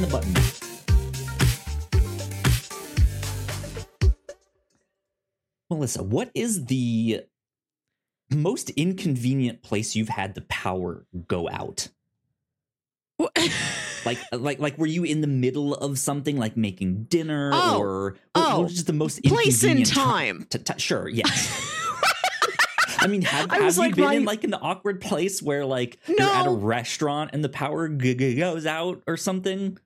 the button. Melissa, what is the most inconvenient place you've had the power go out? like like like were you in the middle of something like making dinner Oh, or oh, what was just the most place in time. t- t- sure yes I mean, have, have you like, been right- in like an awkward place where like you're at a restaurant and the power g- g- goes out or something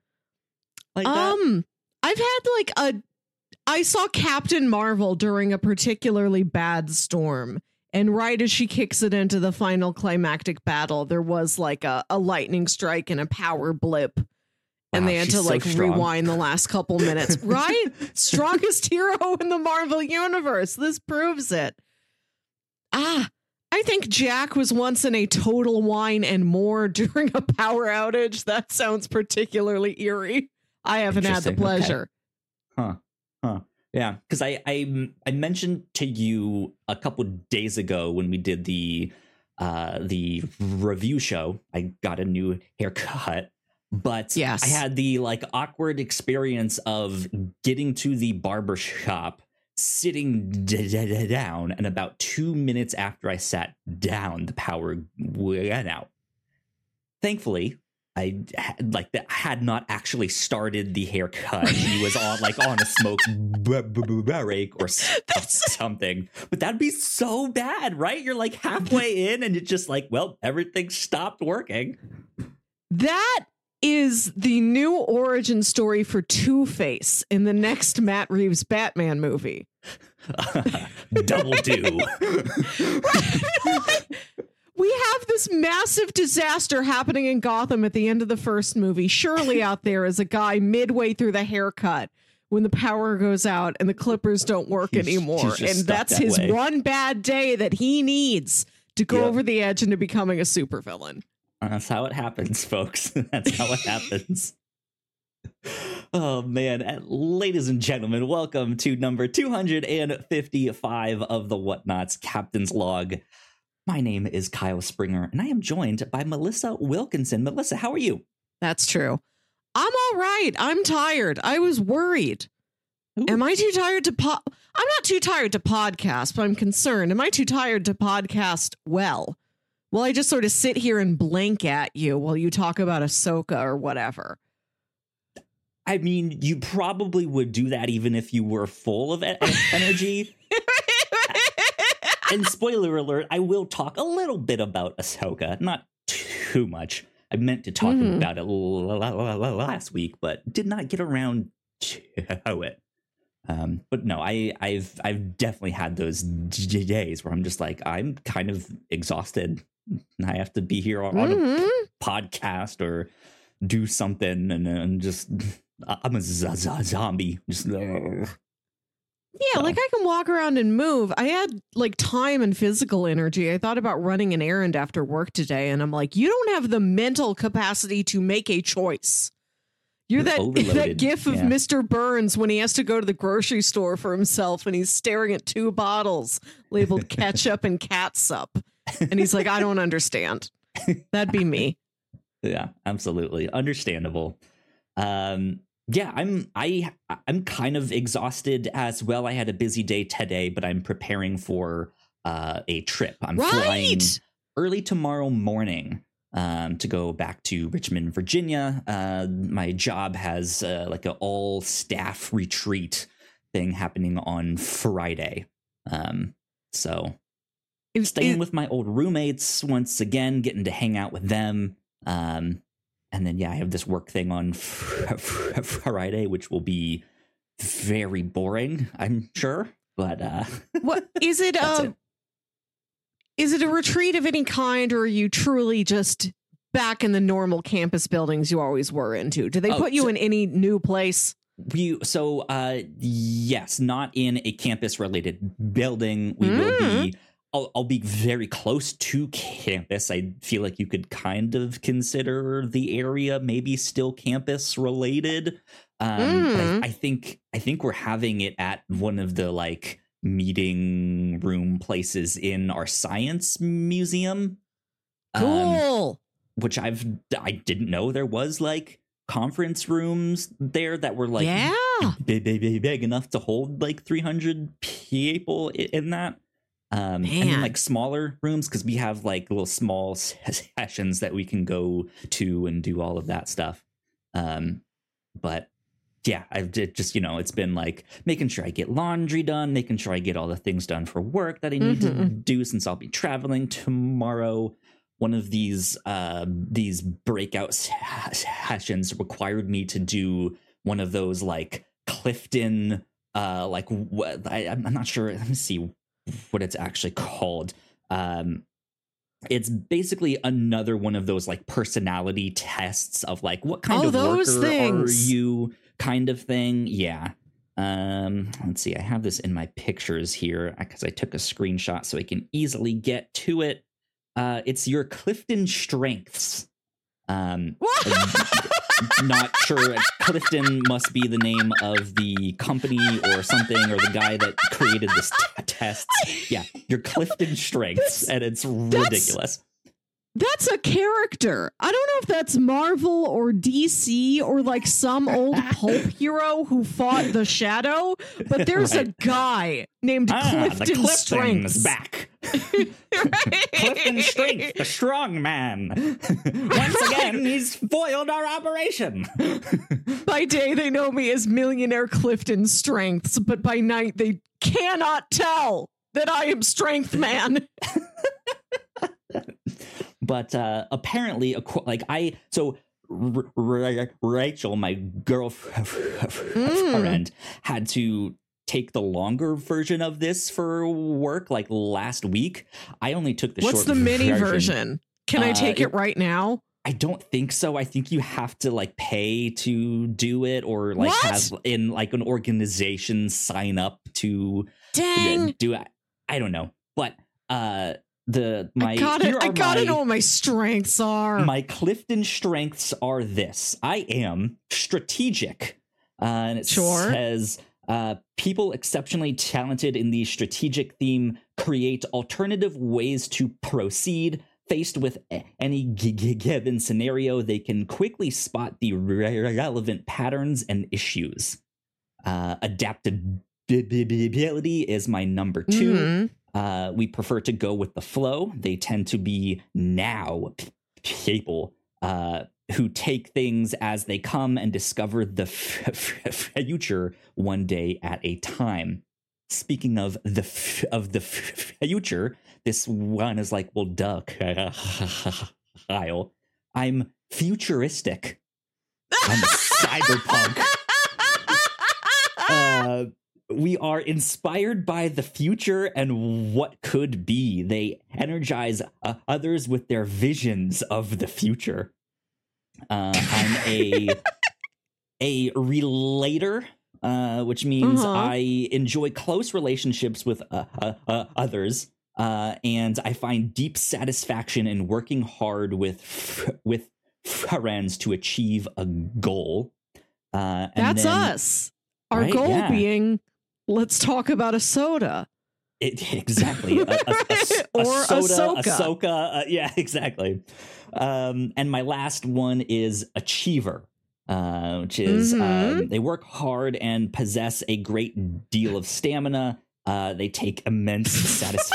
like that? Um, I've had like a. I saw Captain Marvel during a particularly bad storm, and right as she kicks it into the final climactic battle, there was like a, a lightning strike and a power blip. And Wow, they had to like strong. rewind the last couple minutes. right? Strongest hero in the Marvel universe. This proves it. Ah, I think Jack was once in a total wine and more during a power outage. That sounds particularly eerie. I haven't had the Interesting, okay. pleasure. Huh. Huh. Yeah, because I, I I mentioned to you a couple days ago when we did the uh the review show, I got a new haircut. But Yes. I had the like awkward experience of getting to the barber shop, sitting d- d- d- down, and about two minutes after I sat down, the power went out. Thankfully, I had, like that had not actually started the haircut. He was on like on a smoke b- b- b- break or something. But that'd be so bad, right? You're like halfway in and it's just like, well, everything stopped working. That is the new origin story for Two Face in the next Matt Reeves Batman movie. Double do. We have this massive disaster happening in Gotham at the end of the first movie. Surely out there is a guy midway through the haircut when the power goes out and the clippers don't work He's- anymore. he's And that's that his way. one bad day that he needs to go Yep. over the edge into becoming a supervillain. Uh, that's how it happens, folks. That's how it happens. Oh man, And ladies and gentlemen, welcome to number 255 of the Whatnauts Captain's Log. My name is Kyle Springer, and I am joined by Melissa Wilkinson. Melissa, how are you? That's true. I'm all right. I'm tired. I was worried. Ooh. Am I too tired to po- I'm not too tired to podcast, but I'm concerned. Am I too tired to podcast well? Well, I just sort of sit here and blink at you while you talk about Ahsoka or whatever? I mean, you probably would do that even if you were full of energy. And spoiler alert, I will talk a little bit about Ahsoka, not too much. I meant to talk Mhm. about it last week, but did not get around to it. Um, but no, I, I've I've definitely had those days where I'm just like I'm kind of exhausted. and I have to be here on, on a Mhm. podcast or do something, and just I'm a z- z- zombie. Just ugh. Yeah, So- like I can walk around and move. I had like time and physical energy. I thought about running an errand after work today, and I'm like, you don't have the mental capacity to make a choice. You're You're that that gif of Yeah. Mr. Burns when he has to go to the grocery store for himself and he's staring at two bottles labeled ketchup and catsup. And he's like, I don't understand. That'd be me. yeah absolutely understandable um yeah i'm i i'm kind of exhausted as well i had a busy day today but i'm preparing for uh a trip i'm flying early tomorrow morning um, to go back to Richmond, Virginia. Uh, my job has uh, like an all staff retreat thing happening on Friday. Um, so Is- staying is- with my old roommates once again, getting to hang out with them. Um, and then yeah, I have this work thing on fr- fr- Friday, which will be very boring, I'm sure. But uh, what is it? Um, it. Is it a retreat of any kind, or are you truly just back in the normal campus buildings you always were into? Do they Oh, put you so- in any new place? we so uh yes, not in a campus related building. We will be. I'll, I'll be very close to campus. I feel like you could kind of consider the area maybe still campus related. Um, Mm. I, I think I think we're having it at one of the like meeting room places in our science museum. Um, Cool. which I've I didn't know there was like conference rooms there that were like yeah. big, big, big, big enough to hold like 300 people in that. Um, and then like smaller rooms because we have like little small sessions that we can go to and do all of that stuff. Um, but yeah, I've did just you know it's been like making sure I get laundry done, making sure I get all the things done for work that I need to Mhm. do since I'll be traveling tomorrow. One of these uh, these breakout sessions required me to do one of those like Clifton uh like what I, I'm not sure. Let me see what it's actually called. Um, it's basically another one of those like personality tests of like what kind Oh, of those worker things. are you kind of thing. Yeah. Um, let's see. I have this in my pictures here because I took a screenshot so I can easily get to it. Uh, it's your Clifton strengths. Um, not sure. Clifton must be the name of the company or something, or the guy that created this t- test. Yeah, your Clifton strengths, and it's ridiculous. That's a character. I don't know if that's Marvel or DC or like some old pulp hero who fought the Shadow, but there's a guy named Ah, Clifton the Clifton Strengths. is back. Clifton Strength, the strong man. Once again, he's foiled our operation. By day, they know me as Millionaire Clifton Strengths, but by night, they cannot tell that I am Strength Man. But uh apparently like i so R- R- rachel my girlfriend had to take the longer version of this for work like last week i only took the What's the mini version. version? Can I Uh, take it it- right now? i don't think so i think you have to like pay to do it or like What? have in like an organization sign up to Dang. do it i don't know but uh the my I gotta, here I gotta my- know what my strengths are. my Clifton strengths are this I am strategic. Uh, and it Sure. says uh, people exceptionally talented in the strategic theme create alternative ways to proceed. Faced with any given scenario, they can quickly spot the relevant patterns and issues. Uh, adaptability is my number 2 Mhm. Uh, we prefer to go with the flow. They tend to be now people uh, who take things as they come and discover the f- f- future one day at a time. Speaking of the f- of the f- future, this one is like, well, duh, Kyle. I'm futuristic. I'm a cyberpunk uh, we are inspired by the future and what could be. They energize uh, others with their visions of the future. Uh, I'm a a relator, uh, which means Uh-huh. I enjoy close relationships with uh, uh, uh, others, uh, and I find deep satisfaction in working hard with f- with friends to achieve a goal. Uh, and That's then- us. Our Right, goal yeah. being let's talk about a soda. It, exactly. A, a, a, a Or soda, Ahsoka. Ahsoka, uh, yeah, exactly. Um, and my last one is Achiever, uh, which is um, Mhm. they work hard and possess a great deal of stamina. Uh, they take immense satis-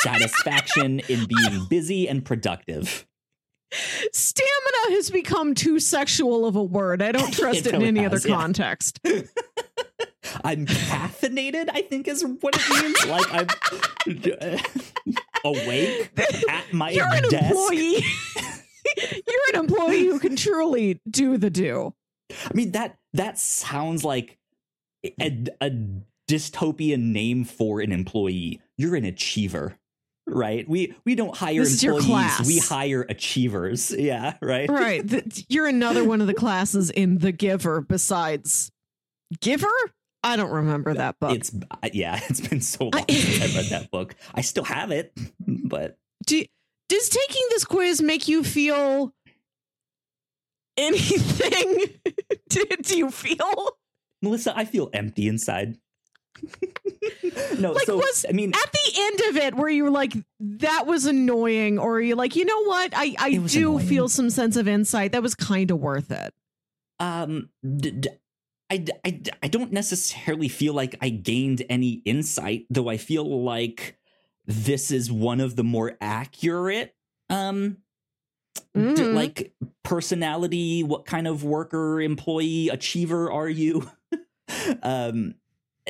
satisfaction in being busy and productive. Stamina has become too sexual of a word. I don't trust It it, in any has, other yeah. context. I'm caffeinated, I think is what it means. Like I'm awake at my You're an desk. employee. You're an employee who can truly do the do. I mean that that sounds like a, a dystopian name for an employee. You're an achiever, right? We we don't hire This is your employees. class. We hire achievers. Yeah, right. Right. Th- You're another one of the classes in The Giver besides Giver? I don't remember that book. It's uh, yeah. It's been so long I- since I read that book. I still have it, but do, does taking this quiz make you feel anything? do, do you feel Melissa, I feel empty inside. no, Like, so was- I mean, at the end of it where you were like that was annoying or you're like you know what i i do annoying. feel some sense of insight that was kind of worth it um d- d- I, d- I, d- I don't necessarily feel like I gained any insight, though I feel like this is one of the more accurate um d- Mhm. like personality what kind of worker employee achiever are you? Um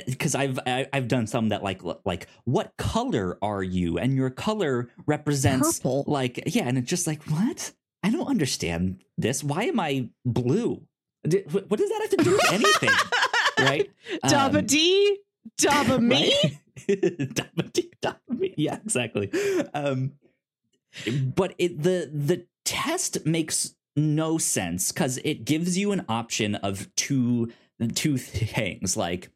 because I've I, I've done some that like like what color are you? And your color represents Purple. like yeah and it's just like what? I don't understand this. Why am I blue? D- what what does that have to do with anything right Dabba Um, D, Dabba me. right? Dabba dee, dabba me. Yeah, exactly. Um, but it the the test makes no sense because it gives you an option of two two things. Like,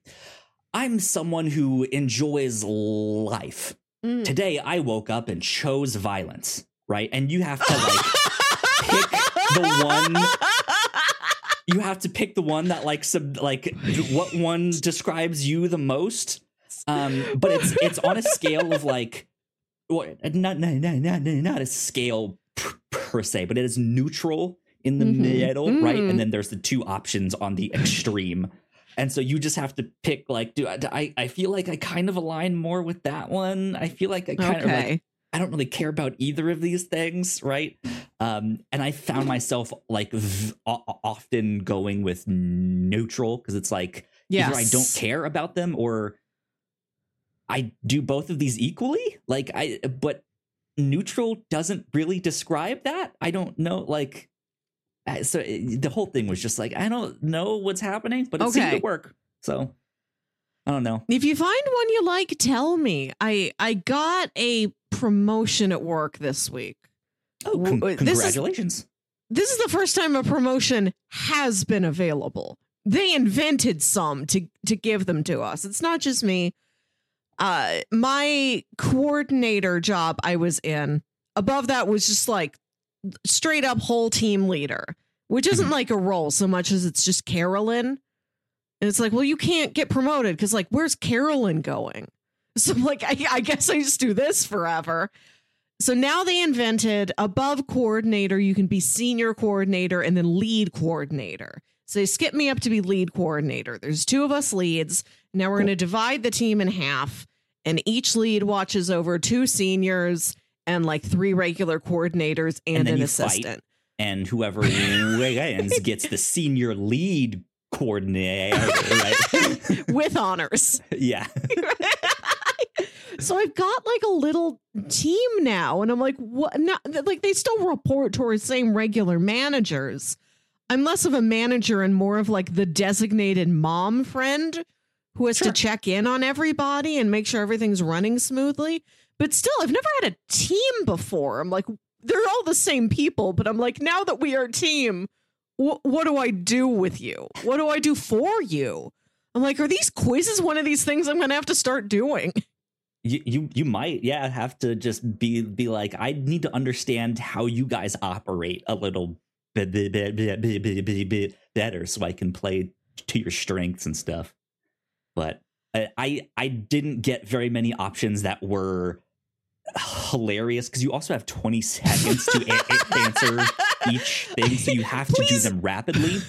I'm someone who enjoys life. Mm. Today, I woke up and chose violence. Right, and you have to like pick the one you have to pick the one that like sub like what one describes you the most um but it's it's on a scale of like what not not not not, not a scale per, se but it is neutral in the Mhm. middle right Mhm. and then there's the two options on the extreme and so you just have to pick like do I, I feel like I kind of align more with that one I feel like I kind of like okay. I don't really care about either of these things, right? Um, and I found myself like v- often going with neutral because it's like yes. either I don't care about them or I do both of these equally. Like I, but neutral doesn't really describe that. I don't know. Like, so it, the whole thing was just like I don't know what's happening, but it seemed to work. So I don't know. If you find one you like, tell me. I I got a promotion at work this week. Oh, con- this is- congratulations! This is the first time a promotion has been available. They invented some to to give them to us. It's not just me. Uh my coordinator job I was in, above that was just like straight up whole team leader, which isn't Mhm. like a role so much as it's just Carolyn. And it's like, well, you can't get promoted because, like, where's Carolyn going? So, I'm like, I, I guess I just do this forever. So now they invented above coordinator, you can be senior coordinator and then lead coordinator. So they skipped me up to be lead coordinator. There's two of us leads. Now we're going to divide the team in half, and each lead watches over two seniors and like three regular coordinators and, And then an you fight. assistant. and whoever wins gets the senior lead coordinator, right? with honors. yeah. so I've got like a little team now, and I'm like, what? Not, like they still report to our same regular managers. I'm less of a manager and more of like the designated mom friend who has Sure. to check in on everybody and make sure everything's running smoothly. But still, I've never had a team before. I'm like, they're all the same people, but I'm like, now that we are a team, wh- what do I do with you? What do I do for you? I'm like, are these quizzes one of these things I'm going to have to start doing? You, you you might yeah have to just be be like I need to understand how you guys operate a little bit, bit, bit, bit better so I can play to your strengths and stuff. But I I, I didn't get very many options that were hilarious because you also have 20 seconds to a- a- answer each thing so you have to do them rapidly?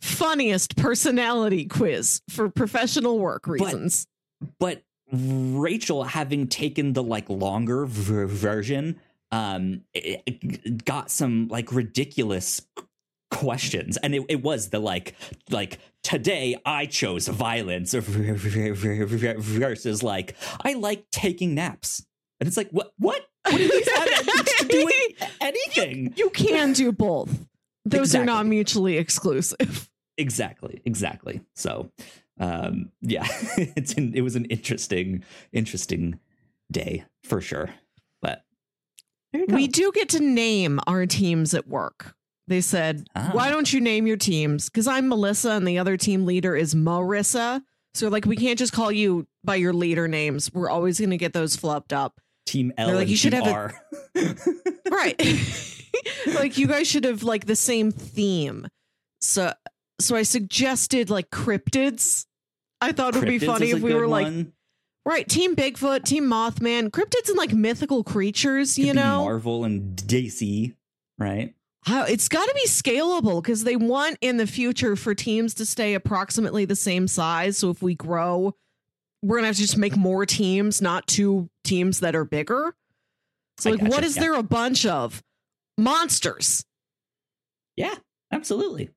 Funniest personality quiz for professional work reasons. but Rachel having taken the like longer ver- version um it, it got some like ridiculous questions. And it, it was the like like today i chose violence versus like i like taking naps. And it's like what what what do these have to do anything you can do both. Those are not mutually exclusive. exactly exactly so um yeah it's an, it was an interesting interesting day for sure but you. We do get to name our teams at work. They said, Ah. why don't you name your teams? Because I'm Melissa and the other team leader is Marissa. So, like, we can't just call you by your leader names. We're always going to get those flubbed up. Team L They're like, and you should have a- R. right like you guys should have like the same theme so so i suggested like cryptids i thought it would be funny if we were like one. right team bigfoot team mothman cryptids and like mythical creatures Could you know Marvel and DC, right? how it's got to be scalable because they want in the future for teams to stay approximately the same size. So if we grow, we're gonna have to just make more teams, not two teams that are bigger. So I like, gotcha, what is yeah. there a bunch of monsters? Yeah, absolutely.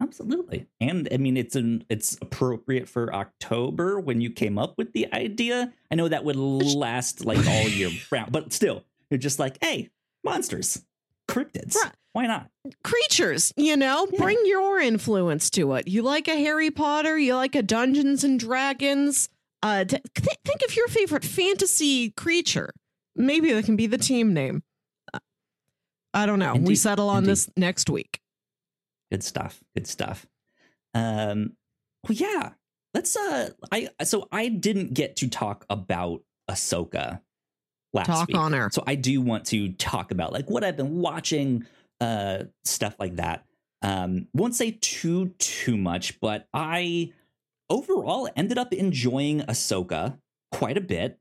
Absolutely. And I mean it's an it's appropriate for October when you came up with the idea. I know that would last like all year round, but still, you're just like, hey, monsters, cryptids. Right. Why not? creatures, you know, Yeah. bring your influence to it. You like a Harry Potter, you like a Dungeons and Dragons. Uh, th- think of your favorite fantasy creature. Maybe that can be the team name. Uh, I don't know. we settle on Indeed. this next week. Good stuff. Good stuff. Um well yeah. Let's uh I so I didn't get to talk about Ahsoka last Talk week. on her. So I do want to talk about like what I've been watching, uh stuff like that. Um won't say too too much, but I overall ended up enjoying Ahsoka quite a bit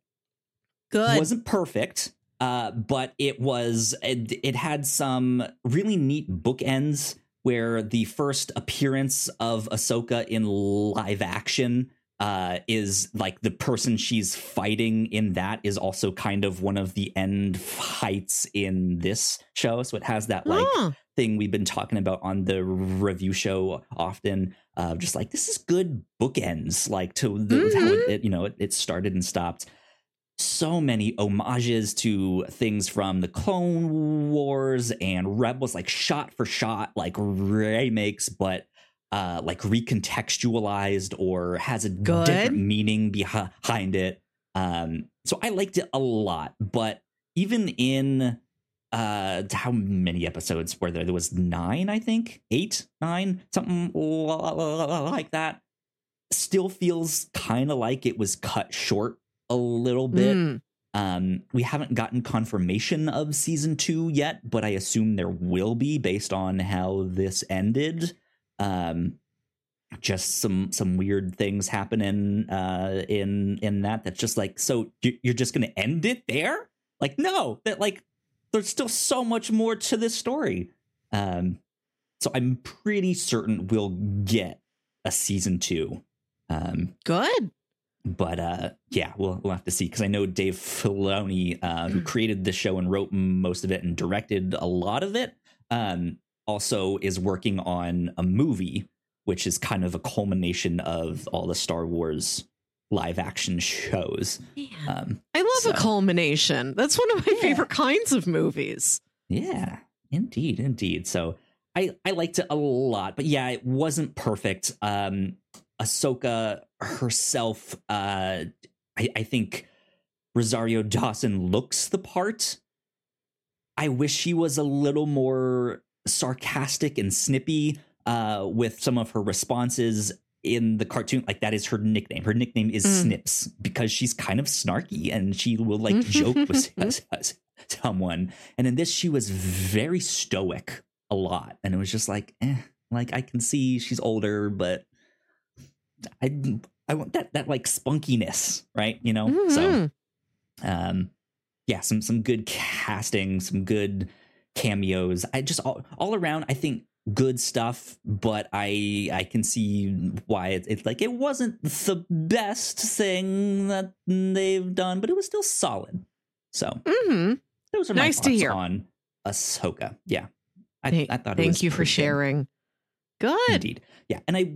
Good. wasn't perfect uh but it was it, it had some really neat bookends where the first appearance of Ahsoka in live action uh is like the person she's fighting in that is also kind of one of the end fights in this show. So it has that like thing we've been talking about on the review show often uh just like this is good bookends like to the, how it, it you know it, it started and stopped. So many homages to things from the clone wars and rebels like shot for shot like remakes but uh like recontextualized or has a Good. different meaning behind it. Um so i liked it a lot but even in uh how many episodes were there? There was nine i think? Eight? Nine? Something like that. Still feels kind of like it was cut short a little bit. Mm. um we haven't gotten confirmation of season two yet but i assume there will be based on how this ended um just some some weird things happening uh in in that that's just like so you- you're just gonna end it there? Like no that like there's still so much more to this story. Um so i'm pretty certain we'll get a season two um Good. but uh yeah we'll we'll have to see because i know dave filoni uh who created the show and wrote most of it and directed a lot of it um also is working on a movie which is kind of a culmination of all the star wars live action shows um I love a culmination. That's one of my Yeah. favorite kinds of movies. Yeah, indeed, indeed. So I I liked it a lot, but yeah, it wasn't perfect. Um Ahsoka herself, uh I, I think Rosario Dawson looks the part. I wish she was a little more sarcastic and snippy uh with some of her responses in the cartoon. Like that is her nickname. Her nickname is Mm. snips because she's kind of snarky and she will like joke with someone. And in this she was very stoic a lot. And it was just like eh, like i can see she's older but i i want that that like spunkiness right? You know? So Mhm. um yeah some some good casting some good cameos i just all, all around i think good stuff but i i can see why it, it's like it wasn't the best thing that they've done but it was still solid so mm-hmm. those are Nice to hear. on Ahsoka. Yeah, I, Thank- I thought. it was good. Thank you for good. sharing. Good. Indeed, yeah. And I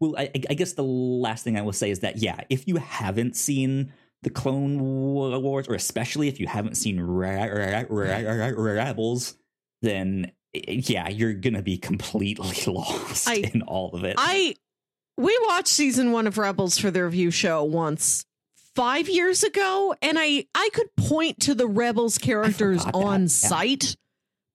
will. I, I guess the last thing I will say is that yeah, if you haven't seen the Clone Wars, or especially if you haven't seen Ra- Ra- Ra- Ra- Rebels, then yeah, you're gonna be completely lost I- in all of it. I we watched season one of Rebels for the review show once five years ago, and I I could point to the Rebels characters that, on yeah. site,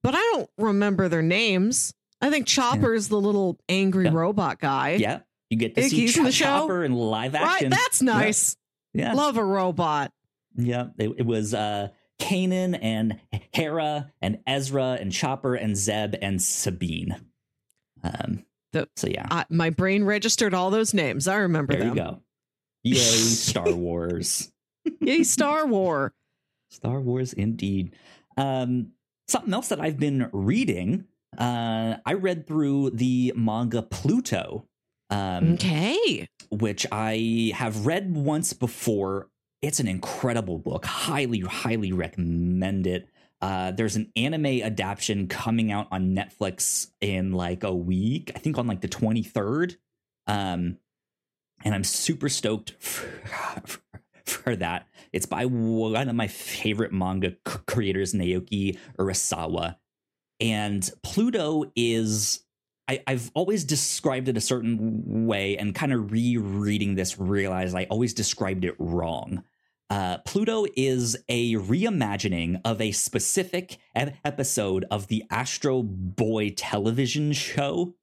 but I don't remember their names. I think Chopper's the little angry Yeah. robot guy. yeah, you get to see in the Ch- show? Chopper in live action. Right, action. that's nice. Yeah, Love a robot. Yeah, it, it was uh Kanan and Hera and Ezra and Chopper and Zeb and Sabine. Um The- so yeah, I, my brain registered all those names. I remember there them. you go. Yay, Star Wars. Yay, Star War. Star Wars indeed. Um something else that I've been reading uh, I read through the manga Pluto, um, Okay. which I have read once before. It's an incredible book. Highly, highly recommend it. Uh, there's an anime adaptation coming out on Netflix in like a week. I think on like the 23rd. Um, and I'm super stoked for, for that. It's by one of my favorite manga creators, Naoki Urasawa. And Pluto is I, I've always described it a certain way, and kind of rereading this, realized I always described it wrong. Uh, Pluto is a reimagining of a specific episode of the Astro Boy television show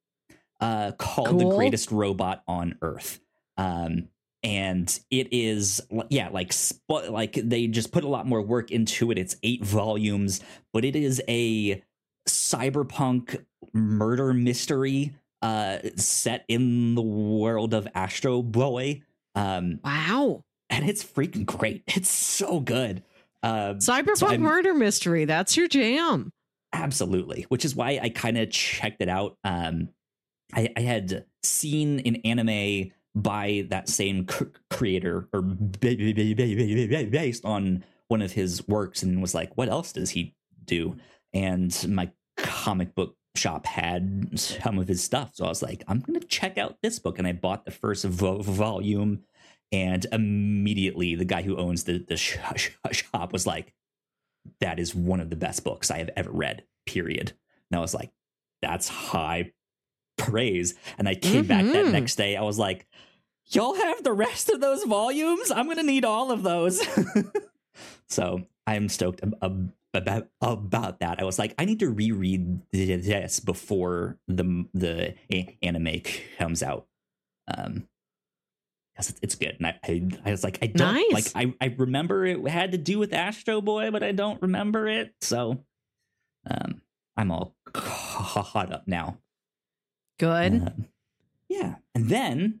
uh, called The Greatest Robot on Earth. Um, and it is, yeah, like sp- like they just put a lot more work into it. It's eight volumes, but it is a cyberpunk murder mystery uh, set in the world of Astro Boy. Um, Wow. and it's freaking great. It's so good. Um, Cyberpunk I'm- murder mystery. That's your jam. absolutely, which is why I kind of checked it out. Um, I, I had seen an anime by that same c- creator or ba- ba- ba- ba- ba- ba- based on one of his works and was like, what else does he do? And my comic book shop had some of his stuff. So I was like, I'm going to check out this book. And I bought the first vo- volume. And immediately the guy who owns the, the sh- sh- shop was like, that is one of the best books I have ever read, period. And I was like, that's high praise. And I came back that Mhm. next day. I was like, y'all have the rest of those volumes? I'm going to need all of those. so I'm stoked ab- ab- about, about that. I was like, I need to reread this before the, the anime comes out. Um, because it's, it's good. And I, I, I was like, I don't Nice. like, I, I remember it had to do with Astro Boy, but I don't remember it. So, um, I'm all caught up now. Good. Um, yeah. And then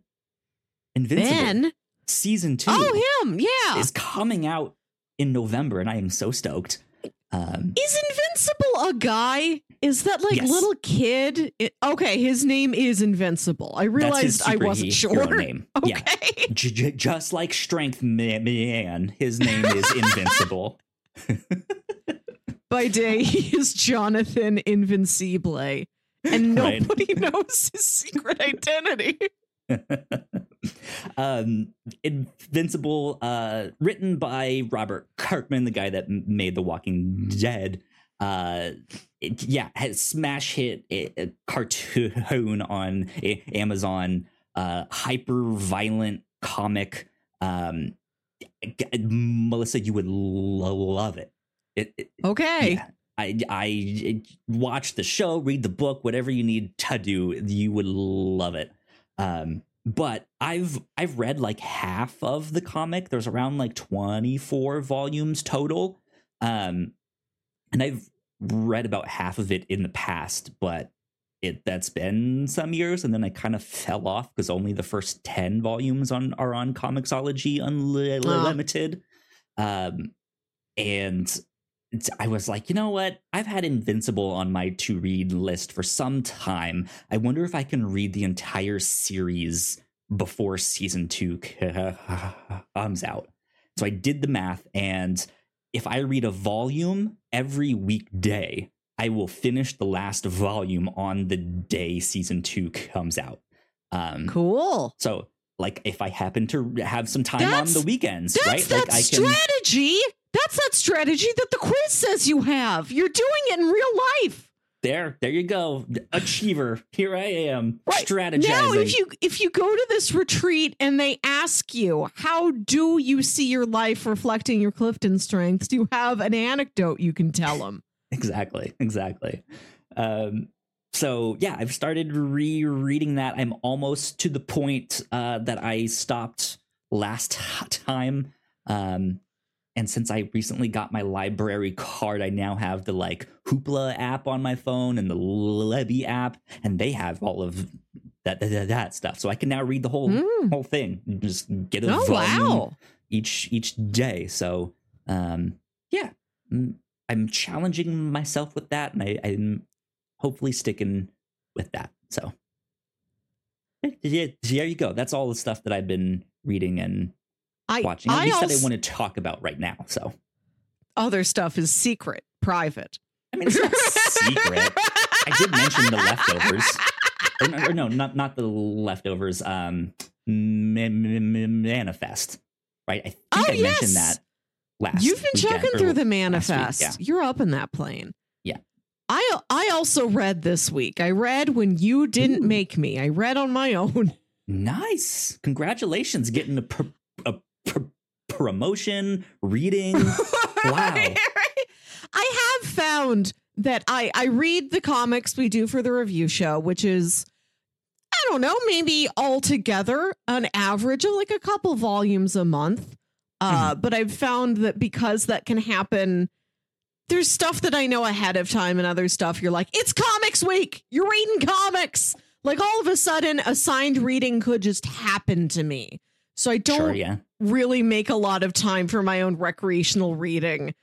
Invincible then, season two oh, him. Yeah. is coming out in November, and I am so stoked. Um, Is Invincible a guy? Is that like Yes. little kid? It- okay, his name is Invincible. I realized I wasn't sure. Name. Okay. Yeah. J- just like Strength Man, his name is Invincible. By day, he is Jonathan Invincible, and Right. nobody knows his secret identity. um, Invincible, uh, written by Robert Kirkman, the guy that made The Walking Dead. Uh, it, yeah, has smash hit a, a cartoon on a- Amazon. Uh, hyper violent comic. Um, Melissa, you would lo- love it. It, it Okay. yeah. I I watch the show, read the book, whatever you need to do, you would love it. Um, but I've I've read like half of the comic. There's around like 24 volumes total. Um, and I've read about half of it in the past, but it that's been some years, and then I kind of fell off because only the first 10 volumes on are on Comixology Unlimited. Um, and I was like, you know what? I've had Invincible on my to read list for some time. I wonder if I can read the entire series before season two comes out. So I did the math, and if I read a volume every weekday, I will finish the last volume on the day season two comes out. Um, Cool. So, like, if I happen to have some time That's- on the weekends, That's right? that like, I can. strategy. That's that strategy that the quiz says you have. You're doing it in real life. There, there you go. Achiever. Here I am. Right. Strategizing. Now, if you if you go to this retreat and they ask you, how do you see your life reflecting your Clifton strengths? Do you have an anecdote you can tell them? exactly, exactly. Um, so yeah, I've started rereading that. I'm almost to the point uh, that I stopped last time. Um, and since I recently got my library card, I now have the like Hoopla app on my phone and the Libby app, and they have all of that that, that stuff. So I can now read the whole Mm. whole thing. Just get a Oh volume wow! each each day. So um yeah, mm, I'm challenging myself with that, and I, I'm hopefully sticking with that. So yeah, there you go. That's all the stuff that I've been reading and I, watching. At I least that also, I want to talk about right now. So other stuff is secret, private. I mean, it's not secret. I did mention the leftovers. Or, no- or no, not not the leftovers. Um, ma- ma- ma- manifest. Right. I think Oh, I mentioned that last. You've been weekend, checking through the week, manifest. yeah. You're up in that plane. Yeah. I I also read this week. I read when you didn't Ooh. make me. I read on my own. Nice. Congratulations, getting a, a pr- promotion, reading. Wow. I have found that I I read the comics we do for the review show, which is I don't know, maybe altogether an average of like a couple volumes a month. Uh, but I've found that because that can happen, there's stuff that I know ahead of time and other stuff you're like, it's comics week. You're reading comics. Like all of a sudden, assigned reading could just happen to me. So I don't Sure, yeah. Really make a lot of time for my own recreational reading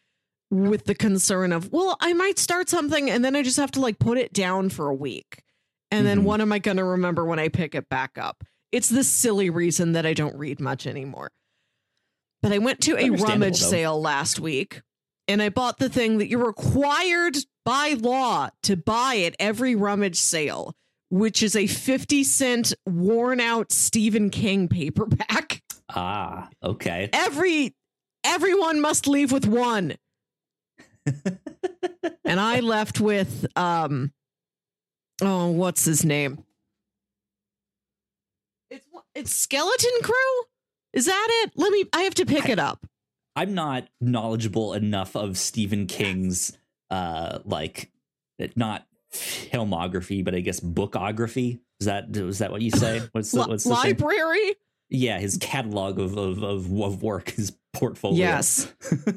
with the concern of, well, I might start something and then I just have to like put it down for a week. And then Mhm. what am I going to remember when I pick it back up? It's the silly reason that I don't read much anymore. But I went to a rummage though. sale last week and I bought the thing that you're required by law to buy at every rummage sale, which is a 50 cent worn out Stephen King paperback Ah, okay. every everyone must leave with one and i left with um oh what's his name it's it's skeleton crew is that it let me i have to pick I- it up I'm not knowledgeable enough of Stephen King's uh like not filmography, but I guess bookography. Is that is that what you say? What's the, what's the thing? yeah his catalog of of of, of work his portfolio yes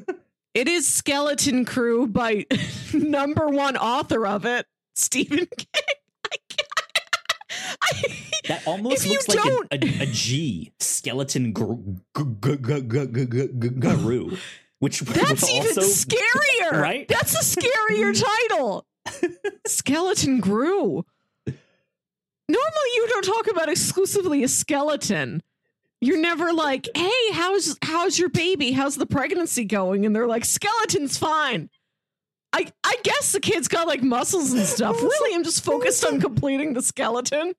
it is skeleton crew by number one author of it stephen king I, that almost looks like an, a, a G skeleton guru, guru which that's even also, scarier, right? That's a scarier title. skeleton grew. Normally, you don't talk about exclusively a skeleton. You're never like, "Hey, how's how's your baby? How's the pregnancy going?" And they're like, "Skeleton's fine." I I guess the kid's got like muscles and stuff. Really, I'm just focused on completing the skeleton.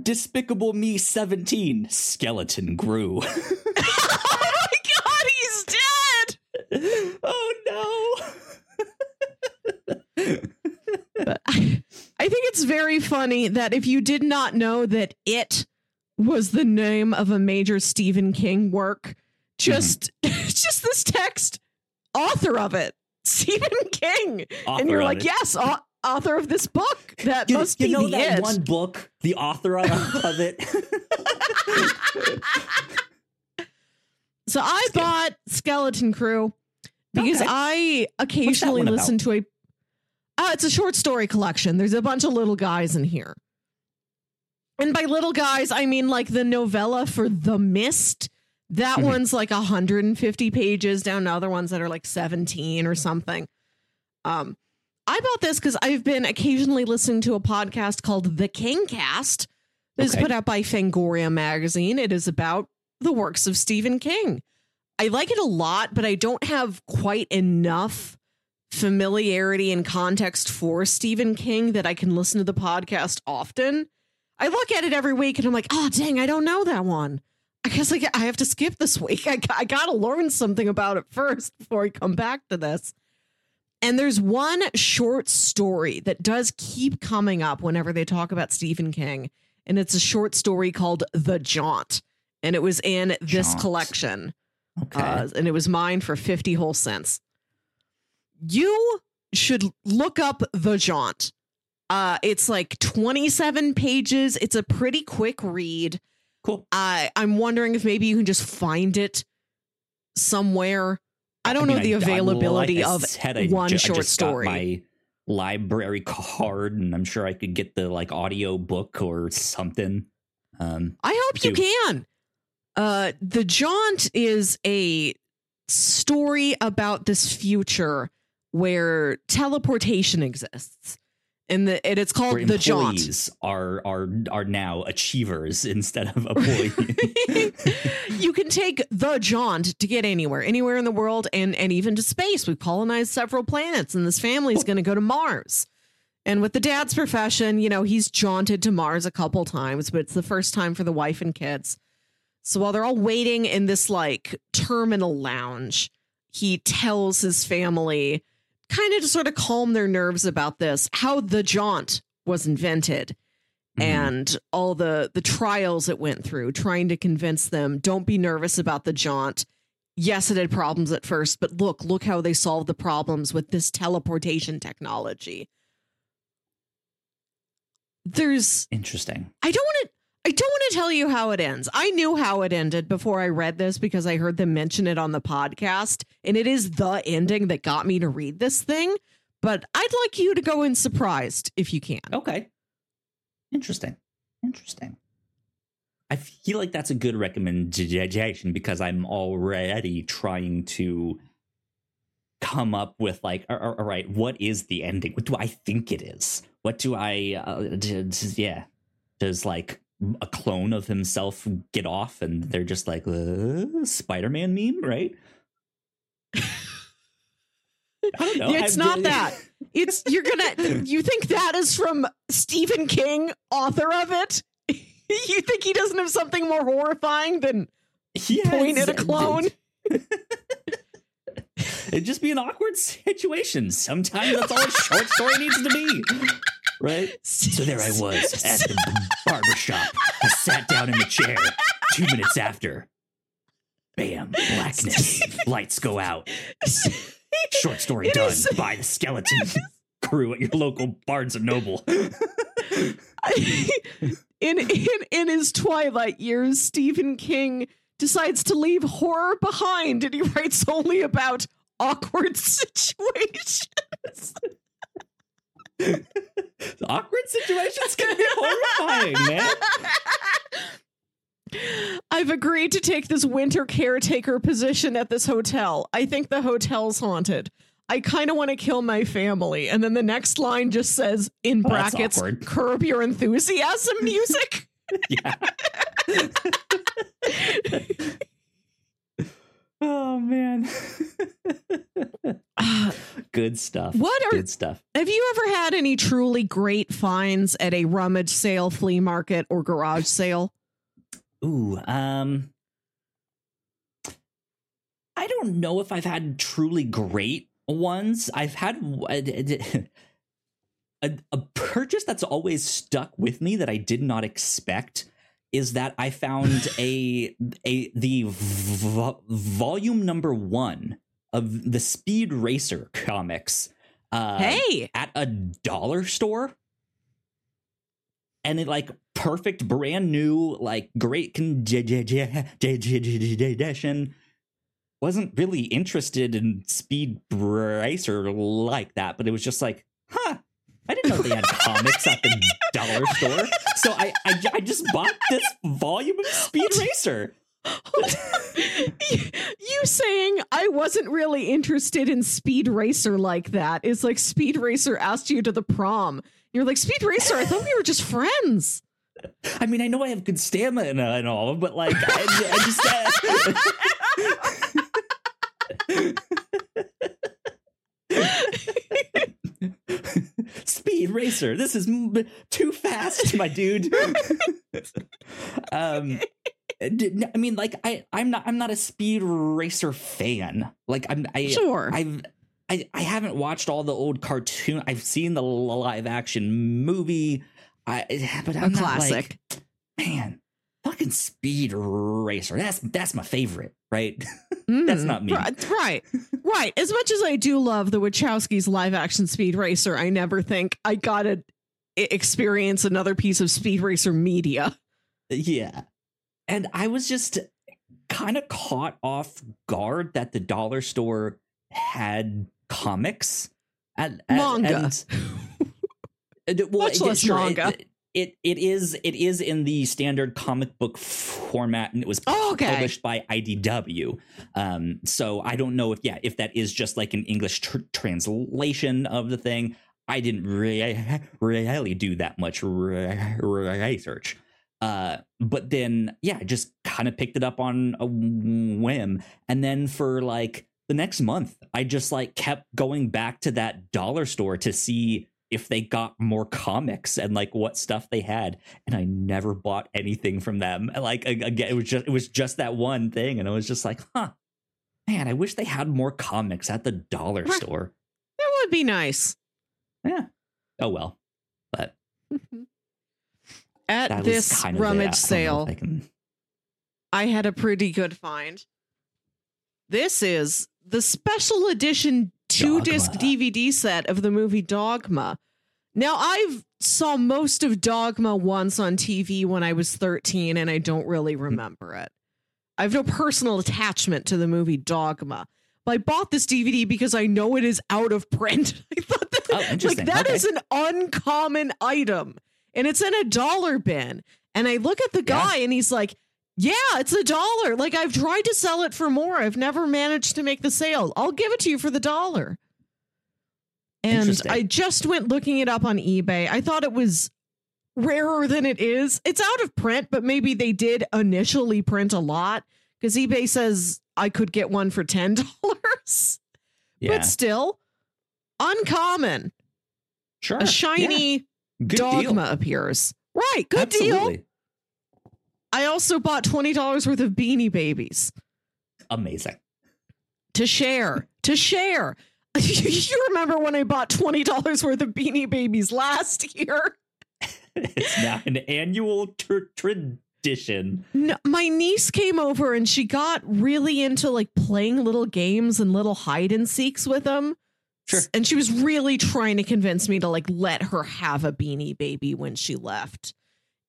Despicable Me 17 skeleton grew. oh my god, he's dead. oh no. I, I think it's very funny that if you did not know that it was the name of a major Stephen King work, just just this text, author of it, Stephen King, and you're like, it. yes, au- author of this book. That You, must you be know the that it. one book, the author of, of it. so I bought Skeleton Crew because Okay. I occasionally one about? listen to a. Uh, it's a short story collection. There's a bunch of little guys in here. And by little guys, I mean like the novella for The Mist. That Mhm. one's like 150 pages down to other ones that are like 17 or something. Um, I bought this because I've been occasionally listening to a podcast called The King Cast. Is Okay. put out by Fangoria magazine. It is about the works of Stephen King. I like it a lot, but I don't have quite enough familiarity and context for Stephen King that I can listen to the podcast often. I look at it every week and I'm like, oh, dang, I don't know that one. I guess I, I have to skip this week. I, I got to learn something about it first before I come back to this. And there's one short story that does keep coming up whenever they talk about Stephen King. And it's a short story called The Jaunt. And it was in this Jaunt. collection. Okay. Uh, and it was mine for 50 whole cents. You should look up The Jaunt. Uh, it's like 27 pages. It's a pretty quick read. cool. I I'm wondering if maybe you can just find it somewhere. I don't know mean, the I- availability I of said, I one ju- I short story. my library card, and I'm sure I could get the like audio book or something. Um, I hope you can. Uh, the Jaunt is a story about this future where teleportation exists. And the and it's Where called the jaunt. employees are are are now achievers instead of employees. you can take the jaunt to get anywhere, anywhere in the world, and and even to space. We've colonized several planets, and this family's going to go to Mars. And with the dad's profession, you know, he's jaunted to Mars a couple times, but it's the first time for the wife and kids. So while they're all waiting in this like terminal lounge, he tells his family, kind of to sort of calm their nerves about this, how the jaunt was invented Mhm. and all the the trials it went through trying to convince them don't be nervous about the jaunt yes it had problems at first but look look how they solved the problems with this teleportation technology there's Interesting. i don't want to i don't want to tell you how it ends i knew how it ended before i read this because i heard them mention it on the podcast and it is the ending that got me to read this thing but i'd like you to go in surprised if you can Okay. Interesting. Interesting. I feel like that's a good recommendation because I'm already trying to come up with like, all- right, what is the ending? What do I think it is? What do I, uh, d- d- yeah, does like a clone of himself get off and they're just like uh, Spider-Man meme, right? I don't know. It's I'm- not that. It's you're gonna you think that is from Stephen King, author of it? you think he doesn't have something more horrifying than Yes, point at a clone? It'd just be an awkward situation. Sometimes that's all a short story needs to be. Right? So there I was at the barber shop. I sat down in the chair. Two minutes after, bam, blackness. Lights go out. Short story done by the skeleton crew at your local Barnes and Noble. in in in his twilight years, Stephen King decides to leave horror behind and he writes only about awkward situations. awkward situations can be horrifying, man. I've agreed to take this winter caretaker position at this hotel. I think the hotel's haunted. I kind of want to kill my family. And then the next line just says, in Oh, brackets, curb your enthusiasm music. Yeah. oh man. Good stuff. What are- good stuff? Have you ever had any truly great finds at a rummage sale, flea market, or garage sale? Ooh, um I don't know if I've had truly great ones. I've had a, a, a purchase that's always stuck with me that I did not expect is that I found a a the vo- volume number 1 of the Speed Racer comics uh hey, at a dollar store. And it like perfect brand new like great condition wasn't really interested in speed racer like that but it was just like i didn't know they had comics at the dollar store so I, I i just bought this volume of speed racer you saying I wasn't really interested in Speed Racer like that is like Speed Racer asked you to the prom. You're like, Speed Racer, I thought we were just friends. i mean i know i have good stamina and uh, all but like i, I just uh, Speed racer. This is m- too fast, my dude. um, d- I mean, like I, I'm not, I'm not a speed racer fan. Like I'm, I, Sure. I've, I, I haven't watched all the old cartoon. I've seen the live action movie. I, but A I'm not classic. like, man, fucking speed racer. That's that's my favorite, right? that's Mm, not me. Right, right, right. As much as I do love the Wachowskis live action Speed Racer, I never think I gotta experience another piece of Speed Racer media. Yeah. And I was just kind of caught off guard that the dollar store had comics and and- Manga. and- and well, Much it- less sure, manga. It, it it is it is in the standard comic book format and it was Oh, okay. published by IDW. Um so I don't know if yeah, if that is just like an English tr- translation of the thing. I didn't re- really do that much re- research. Uh, but then, yeah, I just kind of picked it up on a whim. And then for like the next month, I just like kept going back to that dollar store to see if they got more comics and like what stuff they had. And I never bought anything from them. Like again, it was just it was just that one thing, and I was just like, huh, man, I wish they had more comics at the dollar store. That would be nice. Yeah. Oh well. But mm-hmm. at this kind of rummage don't know if sale, I can- I had a pretty good find. This is the special edition two disc DVD set of the movie Dogma. Now, I've saw most of Dogma once on TV when I was 13 and I don't really remember it. I have no personal attachment to the movie Dogma. But I bought this DVD because I know it is out of print. I thought that Oh, like that Okay. is an uncommon item and it's in a dollar bin. And I look at the Yeah. guy and he's like, yeah, it's a dollar. Like I've tried to sell it for more. I've never managed to make the sale. I'll give it to you for the dollar. And I just went looking it up on eBay. I thought it was rarer than it is. It's out of print, but maybe they did initially print a lot because eBay says I could get one for $10. yeah, But still, uncommon. sure. A shiny Yeah. Dogma deal. appears. Right. Good deal. I also bought $20 worth of beanie babies. Amazing. to share to share you remember when i bought $20 worth of beanie babies last year it's now an annual tr- tradition. no, my niece came over and she got really into like playing little games and little hide and seeks with them Sure. and she was really trying to convince me to like let her have a beanie baby when she left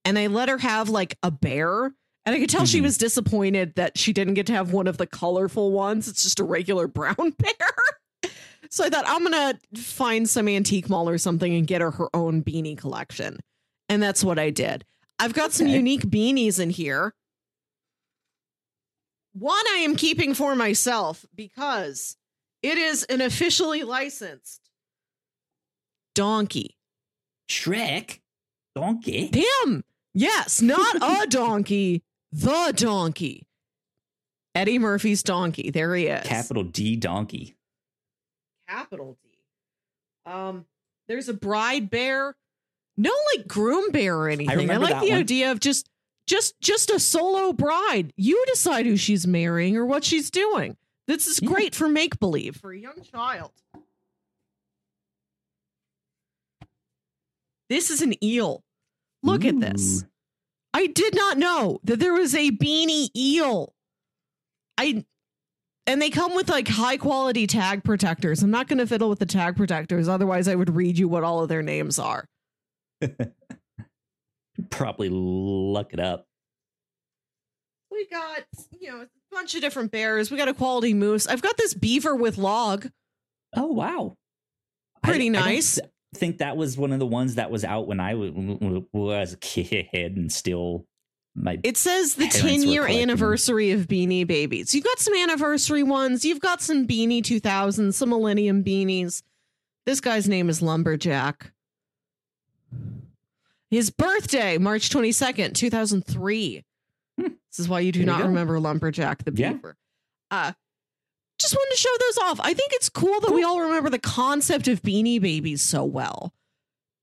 and i let her have like a bear and i could tell she Mhm. was disappointed that she didn't get to have one of the colorful ones it's just a regular brown bear so i thought i'm gonna find some antique mall or something and get her her own beanie collection and that's what i did i've got some unique beanies in here one i am keeping for myself because it is an officially licensed donkey. Shrek, donkey. Him. Yes, not a donkey, the donkey. Eddie Murphy's donkey. There he is. Capital D donkey. Capital D. Um, there's a bride bear. No like groom bear or anything. I, remember like the one. idea of just just just a solo bride. You decide who she's marrying or what she's doing. This is Yeah. great for make believe for a young child. This is an eel. Look at this. I did not know that there was a beanie eel. I and they come with like high quality tag protectors. I'm not going to fiddle with the tag protectors otherwise I would read you what all of their names are. Probably look it up. We got, you know, a bunch of different bears. We got a quality moose. I've got this beaver with log. Oh wow. Pretty I don't nice. th- think that was one of the ones that was out when I w- was a kid and still my It says the 10 year anniversary of Beanie Babies. You've got some anniversary ones. You've got some Beanie 2000, some Millennium Beanies. This guy's name is Lumberjack. His birthday, March 22nd, 2003. Hmm. This is why you do There not go. remember Lumberjack the Yeah. Beaver. Uh, just wanted to show those off. I think it's cool that we all remember the concept of Beanie Babies so well.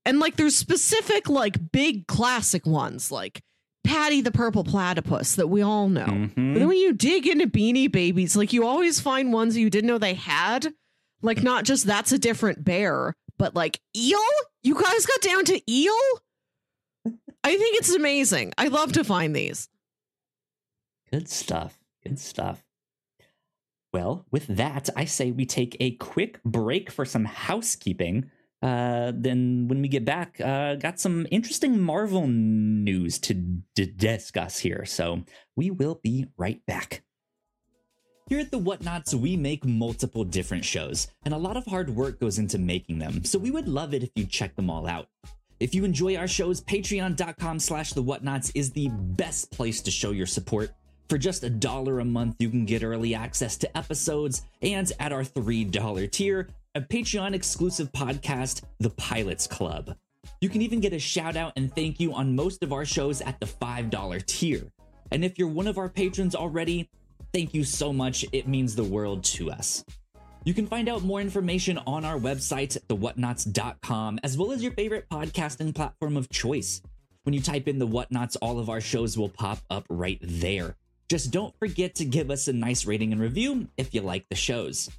And like there's specific, like big classic ones like Patty the Purple Platypus that we all know. Mhm. But then when you dig into Beanie Babies, like you always find ones you didn't know they had. Like not just that's a different bear, but like eel. You guys got down to eel. I think it's amazing. I love to find these. Good stuff. Good stuff. Well, with that, I say we take a quick break for some housekeeping. Uh, then, when we get back, uh, got some interesting Marvel news to d- discuss here. So, we will be right back. Here at the Whatnauts, we make multiple different shows, and a lot of hard work goes into making them. So, we would love it if you check them all out. If you enjoy our shows, patreon.com slash the whatnauts is the best place to show your support. For just a dollar a month, you can get early access to episodes, and at our $3 tier, a Patreon exclusive podcast, The Pilots Club. You can even get a shout out and thank you on most of our shows at the $5 tier. And if you're one of our patrons already, thank you so much. It means the world to us. You can find out more information on our website, thewhatnauts.com, as well as your favorite podcasting platform of choice. When you type in the whatnauts, all of our shows will pop up right there. Just don't forget to give us a nice rating and review if you like the shows.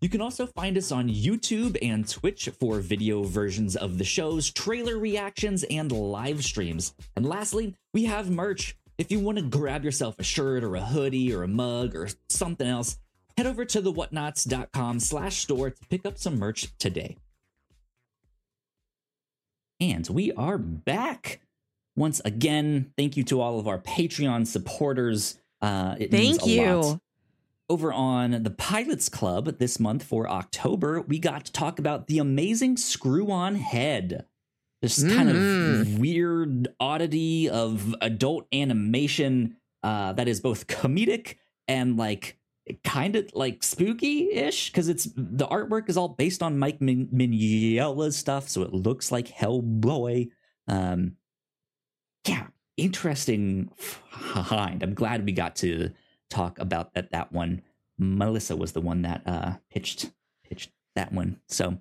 You can also find us on YouTube and Twitch for video versions of the shows, trailer reactions, and live streams. And lastly, we have merch. If you want to grab yourself a shirt or a hoodie or a mug or something else, head over to thewhatnauts.com slash store to pick up some merch today. And we are back. Once again, thank you to all of our Patreon supporters. Uh, it Thank a you. lot. Over on the Pilots Club this month for October, we got to talk about the amazing Screw On Head. This kind of Mhm. weird oddity of adult animation uh, that is both comedic and like kind of like spooky ish because it's the artwork is all based on Mike Min- stuff, so it looks like Hellboy. Um, yeah, interesting find. I'm glad we got to talk about that. That one, Melissa was the one that uh, pitched pitched that one. So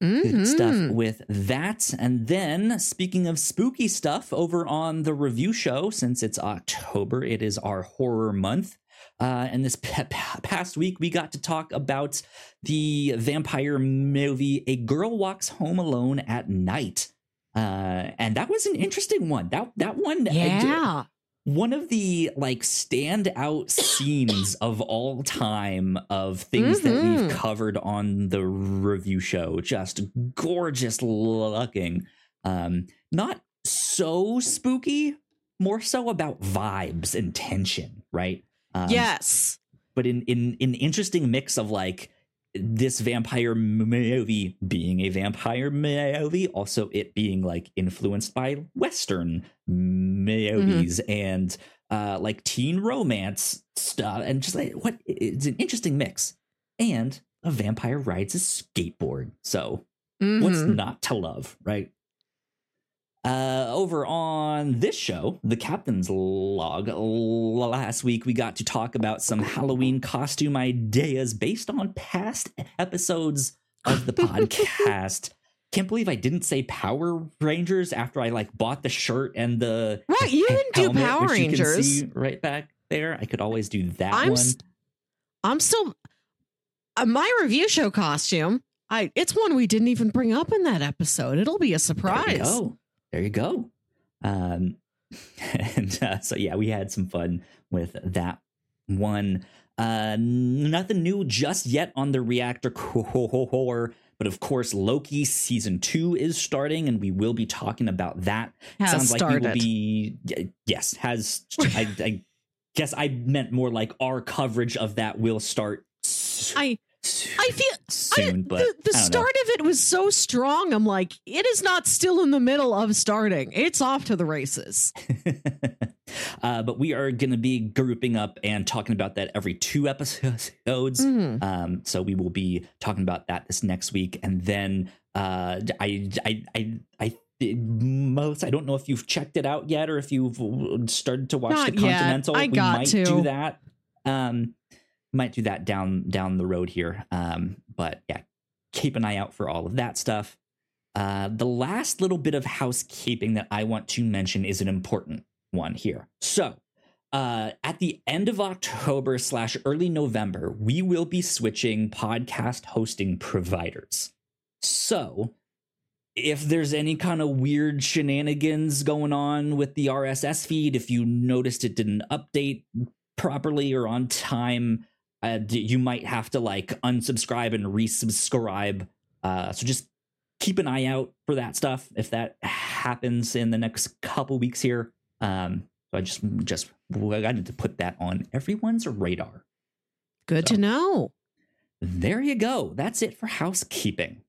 good stuff Mhm. with that. And then, speaking of spooky stuff, over on the review show, since it's October, it is our horror month. Uh, and this pa- past week, we got to talk about the vampire movie "A Girl Walks Home Alone at Night," uh, and that was an interesting one. That that one, I- Yeah. one of the like standout scenes of all time of things that Mhm. we've covered on the review show just gorgeous looking um not so spooky more so about vibes and tension right um, yes. but in in an interesting mix of like this vampire movie being a vampire movie, also it being like influenced by Western movies and uh, like teen romance stuff, and just like what it's an interesting mix. And a vampire rides a skateboard, so what's Mhm. not to love, right? Uh, over on this show, the Captain's Log, last week we got to talk about some Halloween costume ideas based on past episodes of the podcast. Can't believe I didn't say Power Rangers after I like bought the shirt and the Right, you didn't do Power which you can Rangers. right back there. I could always do that I'm one. st- I'm still uh, my review show costume. I it's one we didn't even bring up in that episode. It'll be a surprise. go. There you go. Um, and uh, so yeah, we had some fun with that one. Uh, nothing new just yet on the reactor core, but of course, Loki season two is starting, and we will be talking about that. Has Sounds like we will be yes has. I, I guess I meant more like our coverage of that will start. s- I I feel soon, I, but the, the don't know. start of it was so strong. I'm like, it is not still in the middle of starting. It's off to the races. uh, but we are going to be grouping up and talking about that every two episodes. Mhm. Um, so we will be talking about that this next week, and then uh, I, I, I, I. Most I don't know if you've checked it out yet or if you've started to watch Not the yet. Continental. I we got might to. do that. Um, might do that down down the road here. Um, but yeah, keep an eye out for all of that stuff. Uh, the last little bit of housekeeping that I want to mention is an important one here. So, uh, at the end of October slash early November, we will be switching podcast hosting providers. So, if there's any kind of weird shenanigans going on with the RSS feed, if you noticed it didn't update properly or on time, uh, you might have to like unsubscribe and resubscribe. Uh, so just keep an eye out for that stuff if that happens in the next couple weeks here. Um, so I just just I wanted to put that on everyone's radar. Good So. to know. There you go. That's it for housekeeping.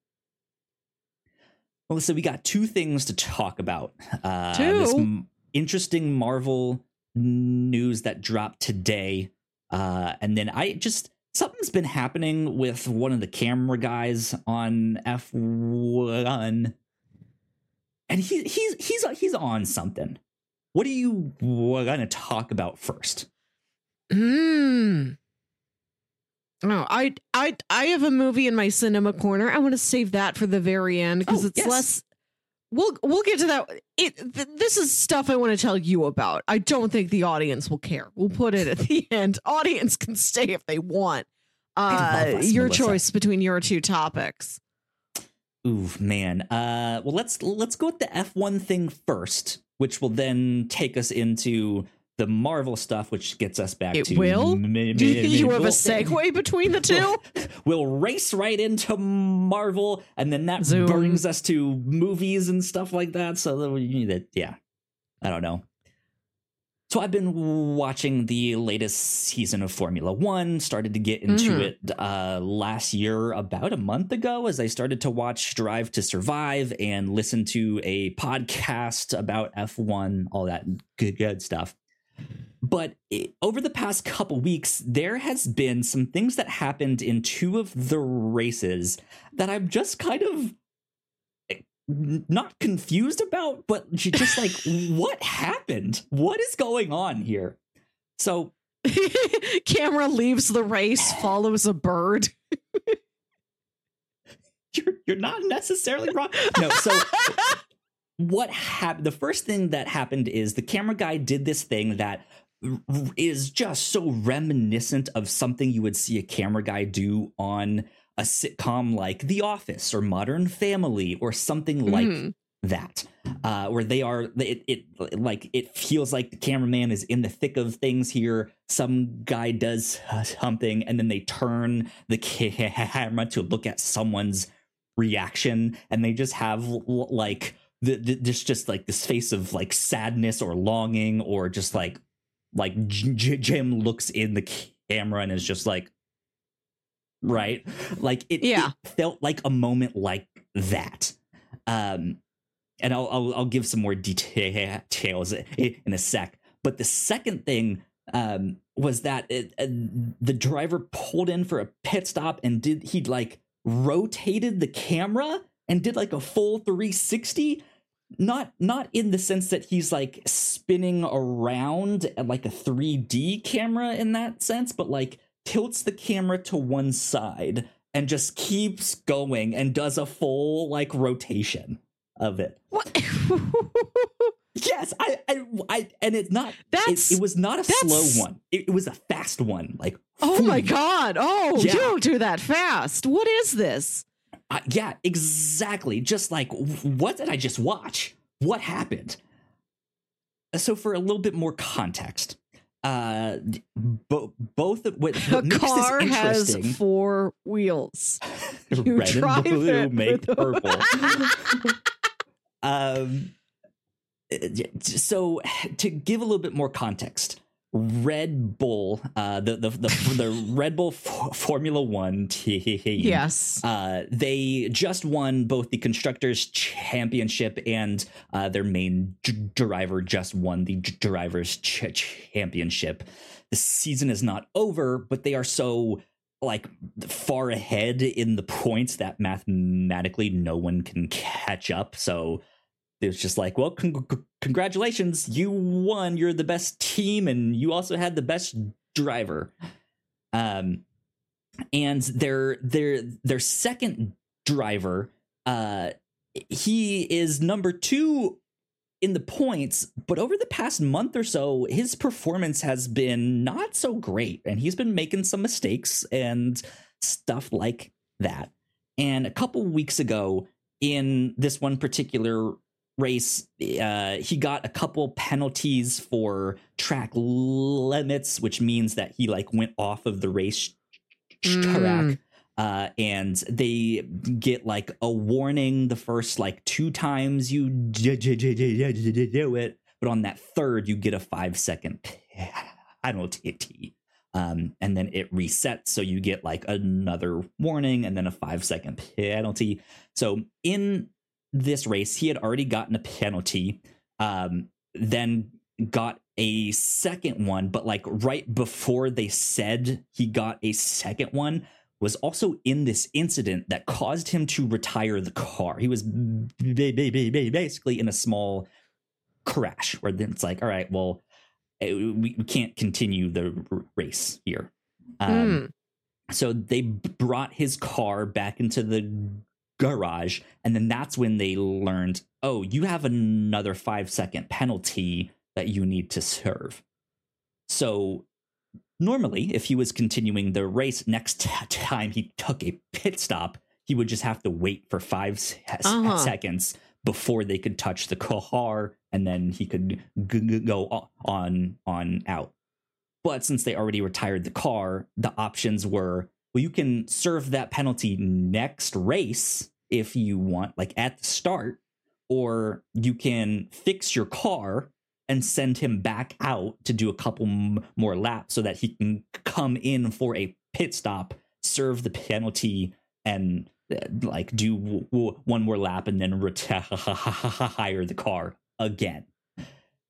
Melissa, we got two things to talk about. Uh, This Two? interesting Marvel news that dropped today. Uh, and then I just, something's been happening with one of the camera guys on F1 and he he's he's he's on something. What are you going to talk about first? Hmm. No, I I I have a movie in my cinema corner. I want to save that for the very end because Oh, it's yes. less. We'll we'll get to that. It th- this is stuff I want to tell you about. I don't think the audience will care. We'll put it at the end. Audience can stay if they want. Uh, us, your Melissa. choice between your two topics. Ooh, man. Uh well let's let's go with the F1 thing first, which will then take us into the Marvel stuff, which gets us back It to will? m- m- Do you, you have a we'll- segue between the two? We'll race right into Marvel, and then that Zoom. brings us to movies and stuff like that. So that we need it. Yeah, I don't know. So I've been watching the latest season of Formula One. Started to get into Mhm. it uh, last year, about a month ago, as I started to watch Drive to Survive and listen to a podcast about F1, all that good good stuff. But it, over the past couple weeks, there has been some things that happened in two of the races that I'm just kind of eh, not confused about, but just like, what happened? What is going on here? So, Camera leaves the race, follows a bird. you're, you're not necessarily wrong. No, so what happened? The first thing that happened is the camera guy did this thing that is just so reminiscent of something you would see a camera guy do on a sitcom like The Office or Modern Family or something like Mhm. that uh where they are it, it like it feels like the cameraman is in the thick of things here some guy does something and then they turn the camera to look at someone's reaction and they just have like the, the this just like this face of like sadness or longing or just like like J- jim looks in the camera and is just like right like it, Yeah. it felt like a moment like that um and I'll, I'll I'll give some more details in a sec. But the second thing um, was that it, uh, the driver pulled in for a pit stop and did he like rotated the camera and did like a full 360 not not in the sense that he's like spinning around uh, like a 3D camera in that sense but like tilts the camera to one side and just keeps going and does a full like rotation of it What? Yes, I, I, I and it's not. That's- it, it was not a slow one. It, it was a fast one. Like, oh my god! Oh, Yeah. you don't do that fast. What is this? Uh, yeah, exactly. Just like, what did I just watch? What happened? So, for a little bit more context, uh, bo- both of what, A what makes car has four wheels. you red and blue make purple. um uh, so to give a little bit more context red bull uh the the the, the red bull F- formula 1 team Yes. uh, they just won both the constructors championship and uh, their main d- driver just won the d- drivers ch- championship. The season is not over, but they are so like far ahead in the points that mathematically no one can catch up. So it's just like, well, con- congratulations, you won. You're the best team, and you also had the best driver. Um, and their their their second driver uh he is number 2 in the points but over the past month or so his performance has been not so great and he's been making some mistakes and stuff like that and a couple weeks ago in this one particular race uh he got a couple penalties for track limits which means that he like went off of the race track Mm. uh, and they get like a warning the first like two times you do it, but on that third you get a five second penalty. Um, and then it resets, so you get like another warning and then a five second penalty. So in this race, he had already gotten a penalty. Um, then got a second one, but like right before they said he got a second one, was also in this incident that caused him to retire the car. He was basically in a small crash where then it's like, all right, well, eh, we, we can't continue the race here. Um, Mm. So they brought his car back into the garage, and then that's when they learned, oh, you have another five second penalty that you need to serve. So normally, if he was continuing the race, next time he took a pit stop, he would just have to wait for five Uh-huh. seconds before they could touch the car, and then he could g- g- go on on out. But since they already retired the car, the options were well, you can serve that penalty next race if you want, like at the start, or you can fix your car and send him back out to do a couple m- more laps so that he can come in for a pit stop, serve the penalty, and uh, like do w- w- one more lap and then retire the car again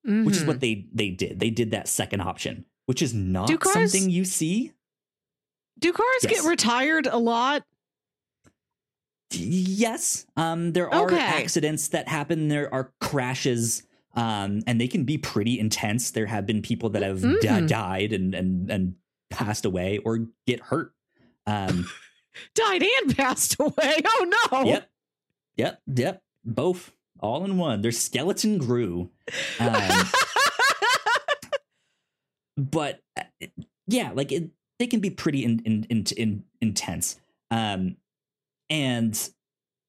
which is what they they did. They did that second option, which is not cars- something you see. Do cars Yes. get retired a lot? Yes, um, there are Okay. accidents that happen. There are crashes, um, and they can be pretty intense. There have been people that have Mm. died and and and passed away or get hurt. Um, Died and passed away. Oh no. Yep, yep, yep. Both, all in one. Their skeleton grew. Um, but uh, yeah, like it, they can be pretty in, in, in, in, intense. Um, and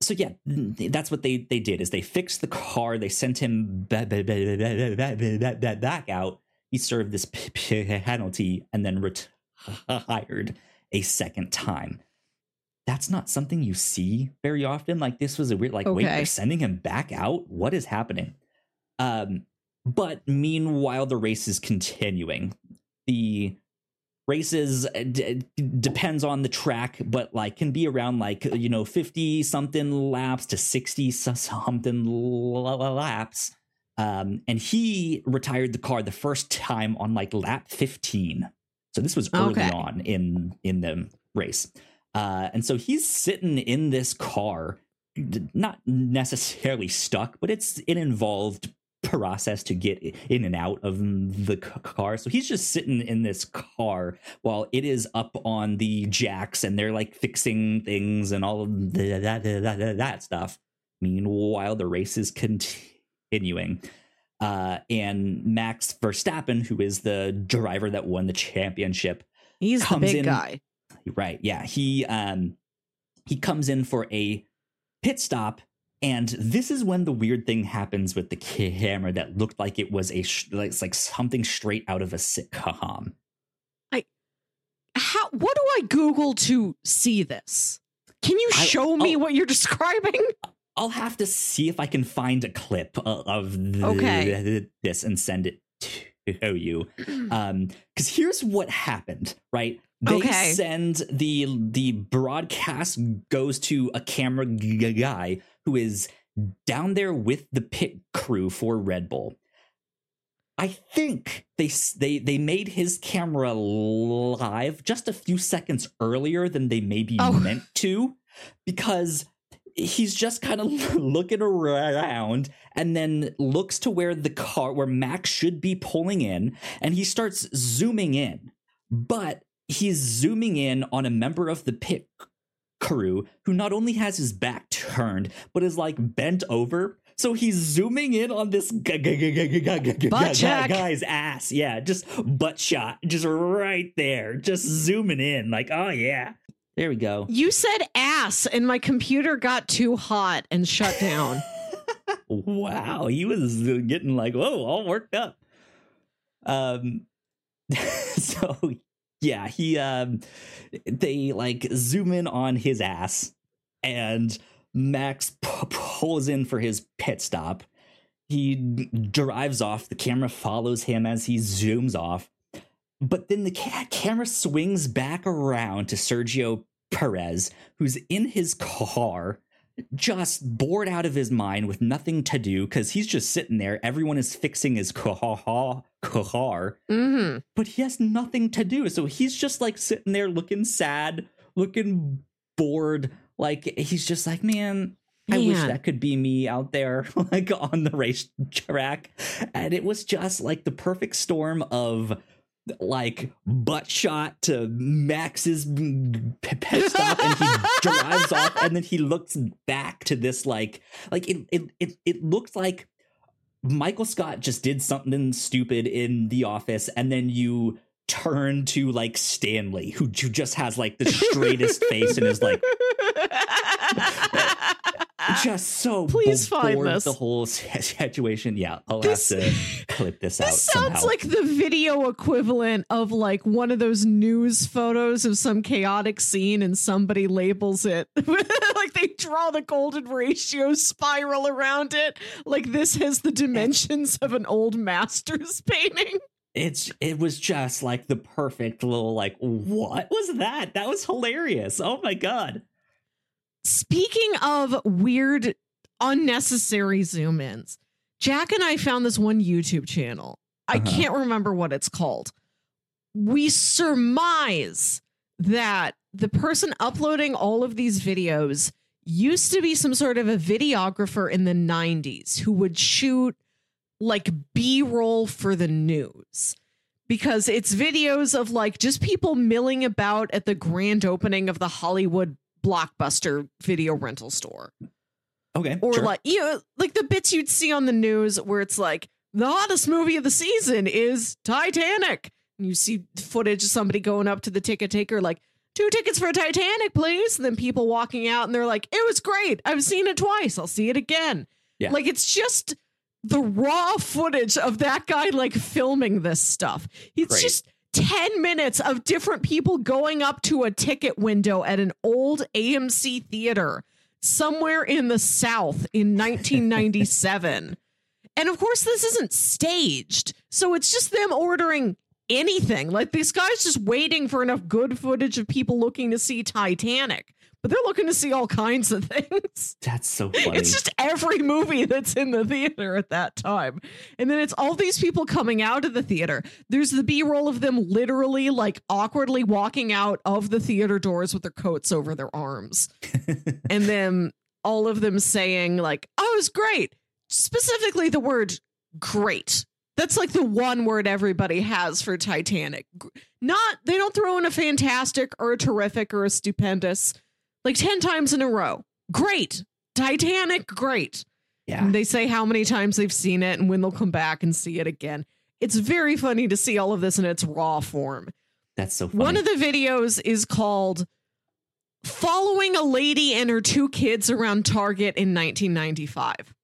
so yeah, that's what they they did is they fixed the car. They sent him back, out. He served this penalty and then retired a second time. That's not something you see very often. Like this was a weird like okay. wait, they're sending him back out. What is happening? Um, but meanwhile, the race is continuing. The races uh, d- depends on the track, but like can be around like you know fifty something laps to sixty something laps. Um, and he retired the car the first time on like lap fifteen. So this was early Okay. on in in the race. Uh, and so he's sitting in this car, not necessarily stuck, but it's an involved process to get in and out of the car. So he's just sitting in this car while it is up on the jacks and they're like fixing things and all of the, that, that, that, that stuff. Meanwhile, the race is continuing. Uh, and Max Verstappen, who is the driver that won the championship, He's the comes big in- guy. right yeah he um he comes in for a pit stop and this is when the weird thing happens with the camera that looked like it was a sh- like, like something straight out of a sitcom I How what do I Google to see this? Can you I- show me oh. what you're describing? i'll have to see if i can find a clip of th- Okay. this and send it to you um because here's what happened right they Okay. send the the broadcast goes to a camera guy who is down there with the pit crew for red bull i think they they they made his camera live just a few seconds earlier than they maybe Oh. meant to because he's just kind of looking around and then looks to where the car where Max should be pulling in and he starts zooming in but he's zooming in on a member of the pit Karu, who not only has his back turned, but is like bent over. So he's zooming in on this guy's ass. Yeah, just butt shot, just right there, just zooming in. Like, oh yeah. There we go. You said ass, and my computer got too hot and shut down. wow, he was getting like, whoa, all worked up. Um, so yeah he um they like zoom in on his ass and max p- pulls in for his pit stop. He drives off the camera follows him as he zooms off but then the ca- camera swings back around to sergio perez who's in his car just bored out of his mind with nothing to do because he's just sitting there. Everyone is fixing his car, car, hmm but he has nothing to do. So he's just like sitting there looking sad, looking bored. Like he's just like, man, I wish that could be me out there, like on the racetrack. And it was just like the perfect storm of like butt shot to Max's p- pit stop, and he drives off, and then he looks back to this like like it it it, it looked like Michael Scott just did something stupid in the office, and then you turn to like Stanley, who, who just has like the straightest face and is like just so Please find this. the whole situation. Yeah, I'll This- have to clip this, out. This sounds somehow. like the video equivalent of like one of those news photos of some chaotic scene and somebody labels it like they draw the golden ratio spiral around it like this has the dimensions of an old master's painting. it's it was just like the perfect little like what was that? That was hilarious. Oh my god. Speaking of weird unnecessary zoom ins, Jack and I found this one YouTube channel. I Uh-huh. can't remember what it's called. We surmise that the person uploading all of these videos used to be some sort of a videographer in the 90s who would shoot like B roll for the news. Because it's videos of like just people milling about at the grand opening of the Hollywood blockbuster video rental store Okay. or sure. like you know, like the bits you'd see on the news where it's like the hottest movie of the season is Titanic. And you see footage of somebody going up to the ticket taker like two tickets for Titanic, please. And then people walking out and they're like, it was great. I've seen it twice. I'll see it again. Yeah. Like it's just the raw footage of that guy like filming this stuff. It's Great. just 10 minutes of different people going up to a ticket window at an old AMC theater somewhere in the South in 1997. and of course, this isn't staged. So it's just them ordering anything. Like this guy's just waiting for enough good footage of people looking to see Titanic, but they're looking to see all kinds of things. That's so funny. It's just every movie that's in the theater at that time. And then it's all these people coming out of the theater. There's the B roll of them literally like awkwardly walking out of the theater doors with their coats over their arms. and then all of them saying, like, oh, it was great. Specifically, the word great. That's like the one word everybody has for Titanic. Not, they don't throw in a fantastic or a terrific or a stupendous like 10 times in a row. Great. Titanic, great. yeah. And they say how many times they've seen it and when they'll come back and see it again. It's very funny to see all of this in its raw form. That's so funny. One of the videos is called Following a Lady and Her Two Kids Around Target in 1995.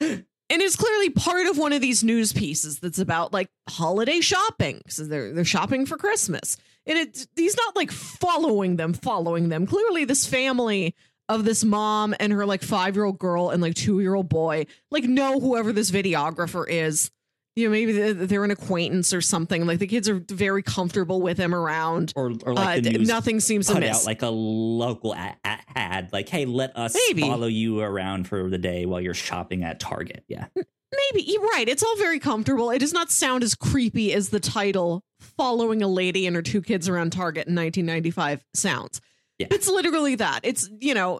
and it's clearly part of one of these news pieces that's about like holiday shopping. So they're they're shopping for Christmas. And it he's not like following them, following them. Clearly, this family of this mom and her like five year old girl and like two year old boy like know whoever this videographer is. You know, maybe they're- an acquaintance or something. Like the kids are very comfortable with him around. or or like Uh, the news nothing seems put amiss. out like a local a- a- ad, like, "Hey, let us Maybe. follow you around for the day while you're shopping at Target." Yeah, Maybe you're right. It's all very comfortable. It does not sound as creepy as the title "Following a Lady and Her Two Kids Around Target" in 1995 sounds. Yeah. It's literally that. It's you know,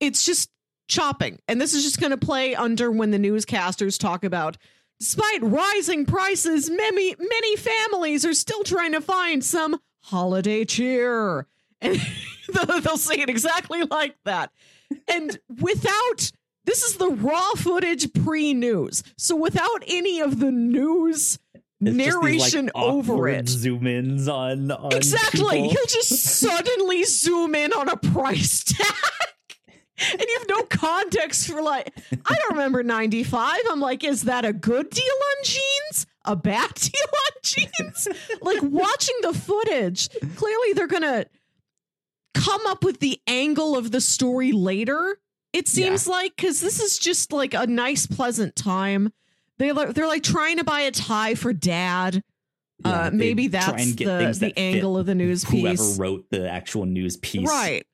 it's just shopping, and this is just going to play under when the newscasters talk about. Despite rising prices, many many families are still trying to find some holiday cheer, and they'll say it exactly like that. And without this is the raw footage pre-news. So without any of the news It's just these, like, narration over it. Zoom ins on, on Exactly. people. He'll just suddenly zoom in on a price tag. And you have no context for like, I don't remember 95. I'm like, is that a good deal on jeans? A bad deal on jeans? like watching the footage, clearly they're gonna come up with the angle of the story later. It seems like because this is just like a nice, pleasant time. They they're like trying to buy a tie for dad. Yeah, uh, maybe that's the the that angle of the news Whoever piece, Whoever wrote the actual news piece, right?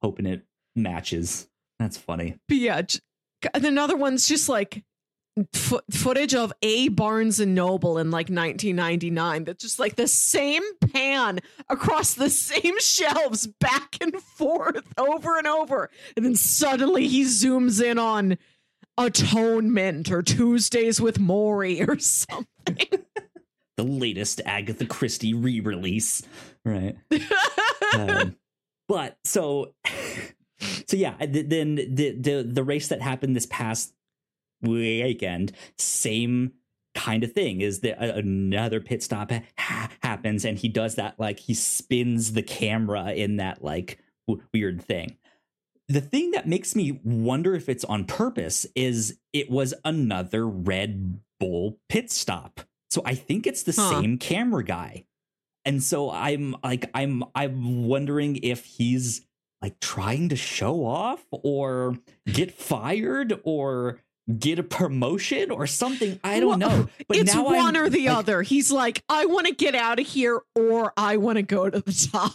hoping it matches. That's funny. But yeah, and another one's just like fo- footage of a Barnes and Noble in like 1999. That's just like the same pan across the same shelves, back and forth, over and over, and then suddenly he zooms in on Atonement or Tuesdays with Morrie or something. The latest Agatha Christie re-release, right? um, but so Mm. so yeah then the, the the race that happened this past weekend same kind of thing is that another pit stop ha- happens and he does that like he spins the camera in that like w- weird thing. The thing that makes me wonder if it's on purpose is it was another red bull pit stop. So i think it's the Huh. same camera guy. And so i'm like i'm i'm wondering if he's like trying to show off or get fired or get a promotion or something i don't Well, know but it's now one I'm, or the like, other. He's like, I want to get out of here or I want to go to the top.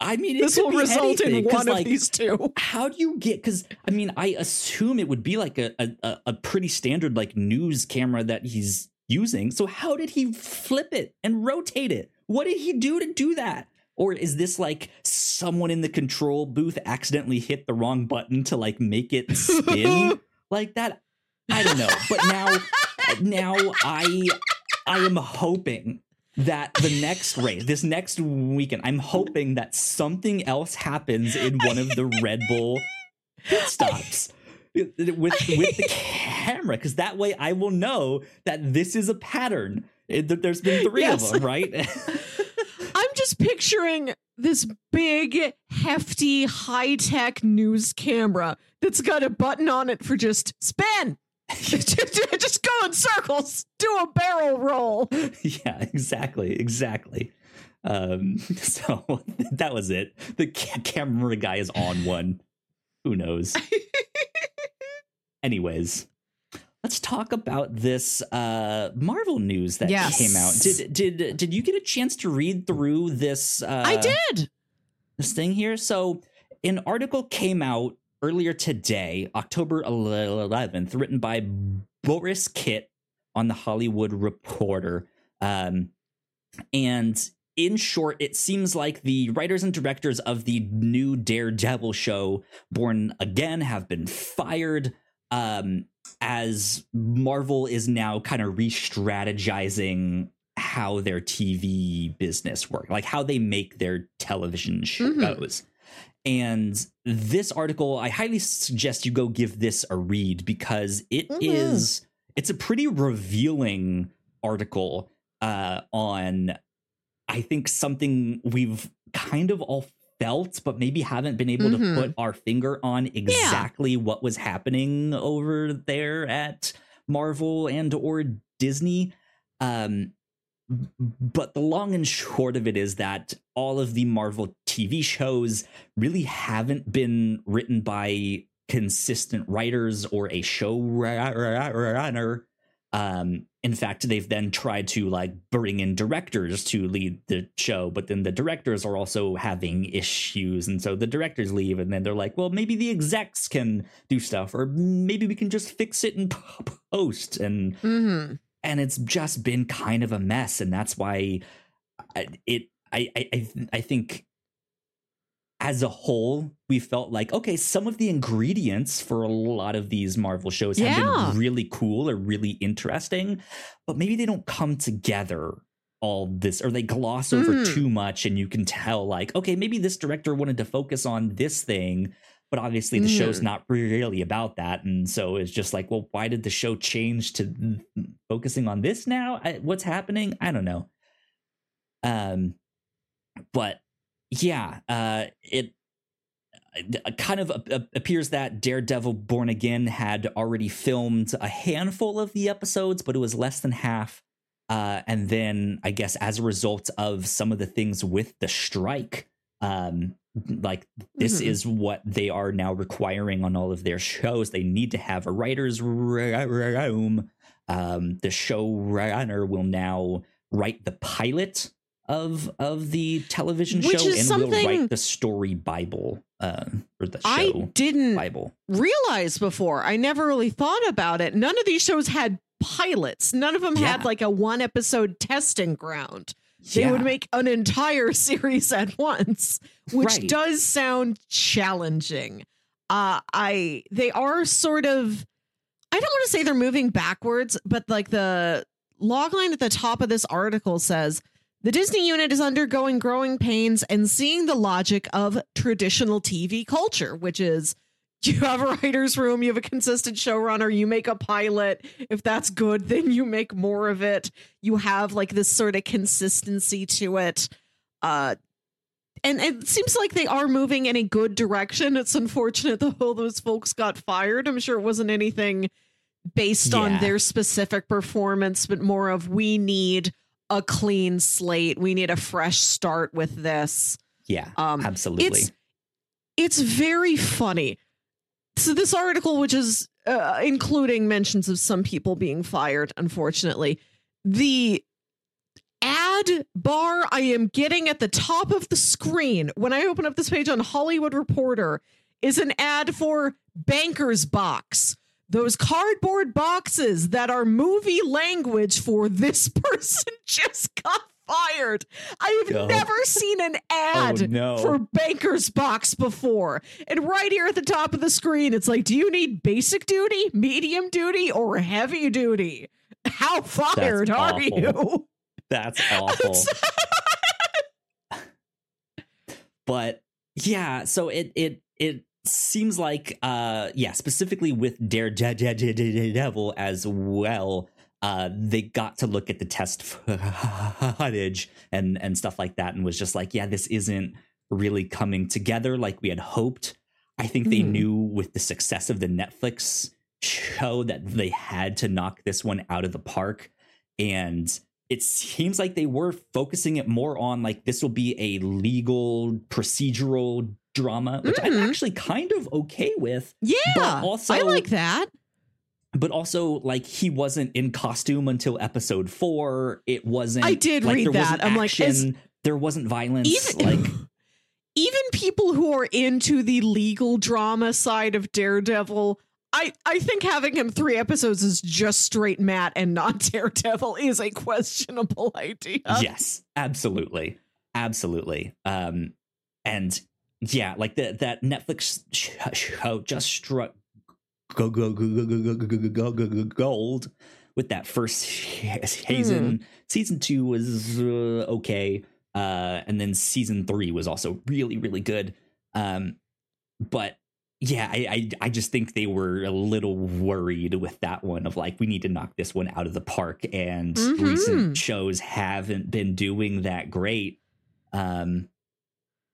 i mean This will result in anything, 'cause, one of these two. how do you get because i mean i assume it would be like a, a a pretty standard like news camera that he's using so how did he flip it and rotate it what did he do to do that or is this like someone in the control booth accidentally hit the wrong button to like make it spin? Like that i don't know. But now now i i am hoping that the next race this next weekend i'm hoping that something else happens in one of the red bull pit stops with with the camera. Because that way i will know that this is a pattern. That there's been three Yes. of them right picturing this big, hefty, high tech news camera that's got a button on it for just spin. just go in circles, do a barrel roll. yeah exactly exactly. Um so that was it. The ca- camera guy is on one. Who knows? Anyways let's talk about this uh marvel news that Yes. came out did did did you get a chance to read through this uh I did. this thing here. So, an article came out earlier today, October 11th, written by Borys Kit on the Hollywood Reporter. Um, and in short, it seems like the writers and directors of the new Daredevil show, Born Again, have been fired. Um, as Marvel is now kind of re strategizing how their TV business works, like how they make their television Mhm. shows. And this article, I highly suggest you go give this a read because it is Mhm. it's a pretty revealing article uh, on I think something we've kind of all felt, but maybe haven't been able Mhm. to put our finger on exactly what was happening over there at Marvel and or Disney. Um, but the long and short of it is that all of the Marvel TV shows really haven't been written by consistent writers or a showrunner. Um, in fact, they've then tried to like bring in directors to lead the show, but then the directors are also having issues, and so the directors leave, and then they're like, "Well, maybe the execs can do stuff, or maybe we can just fix it and post." And Mm-hmm. and it's just been kind of a mess and that's why it i i I i think as a whole we felt like okay some of the ingredients for a lot of these marvel shows have been really cool or really interesting but maybe they don't come together all this or they gloss over Mm. too much and you can tell like okay maybe this director wanted to focus on this thing but obviously the show's Mm. not really about that. And so it's just like well why did the show change to focusing on this now? I, what's happening? I don't know. Um but yeah uh it uh, kind of appears that Daredevil Born Again had already filmed a handful of the episodes, but it was less than half. Uh, and then I guess as a result of some of the things with the strike, um, like this Mhm. is what they are now requiring on all of their shows. They need to have a writer's room. Um, the showrunner will now write the pilot of of the television Which show, and something- will write the story Bible uh, or the show I didn't Bible. realize before. I never really thought about it. None of these shows had pilots. None of them had like a one episode testing ground. They Yeah. would make an entire series at once, which Right. does sound challenging. Uh I they are sort of I don't want to say they're moving backwards, but like the logline at the top of this article says the Disney unit is undergoing growing pains and seeing the logic of traditional TV culture, which is you have a writer's room, you have a consistent showrunner, you make a pilot. If that's good, then you make more of it. You have like this sort of consistency to it. Uh and it seems like they are moving in a good direction. It's unfortunate that all those folks got fired. I'm sure it wasn't anything based on their specific performance, but more of we need a clean slate. We need a fresh start with this. Yeah, Um, absolutely. It's it's very funny. So this article, which is uh, including mentions of some people being fired, unfortunately, the ad bar I am getting at the top of the screen when I open up this page on Hollywood Reporter is an ad for Banker's Box. Those cardboard boxes that are movie language for this person just got fired. I've Oh. never seen an oh, ad Oh, no. for Banker's Box before. And right here at the top of the screen, it's like, do you need basic duty, medium duty, or heavy duty? How fired are awful. you? That's awful. but yeah, so it it it seems like uh yeah, specifically with Daredevil as well. Uh, they got to look at the test footage and and stuff like that, and was just like, yeah, this isn't really coming together like we had hoped. I think they Mhm. knew with the success of the Netflix show that they had to knock this one out of the park, and it seems like they were focusing it more on like this will be a legal procedural drama, which I'm Mhm. actually kind of okay with. Yeah, also- I like that. But also, like he wasn't in costume until episode four. It wasn't. I did like, read there that. wasn't I'm like, is- there wasn't violence. Even like even people who are into the legal drama side of Daredevil, I I think having him three episodes is just straight Matt and not Daredevil is a questionable idea. yes, absolutely, absolutely. Um, and yeah, like the that Netflix show just struck go go go go go go go go go go gold with that first season. Season two was uh, okay, uh, and then season three was also really really good. Um, but yeah, I, I I just think they were a little worried with that one of like we need to knock this one out of the park, and Mhm. recent shows haven't been doing that great. Um,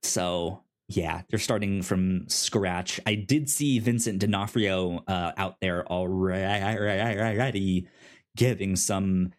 so yeah, they're starting from scratch. I did see Vincent D'Onofrio uh, out there already giving some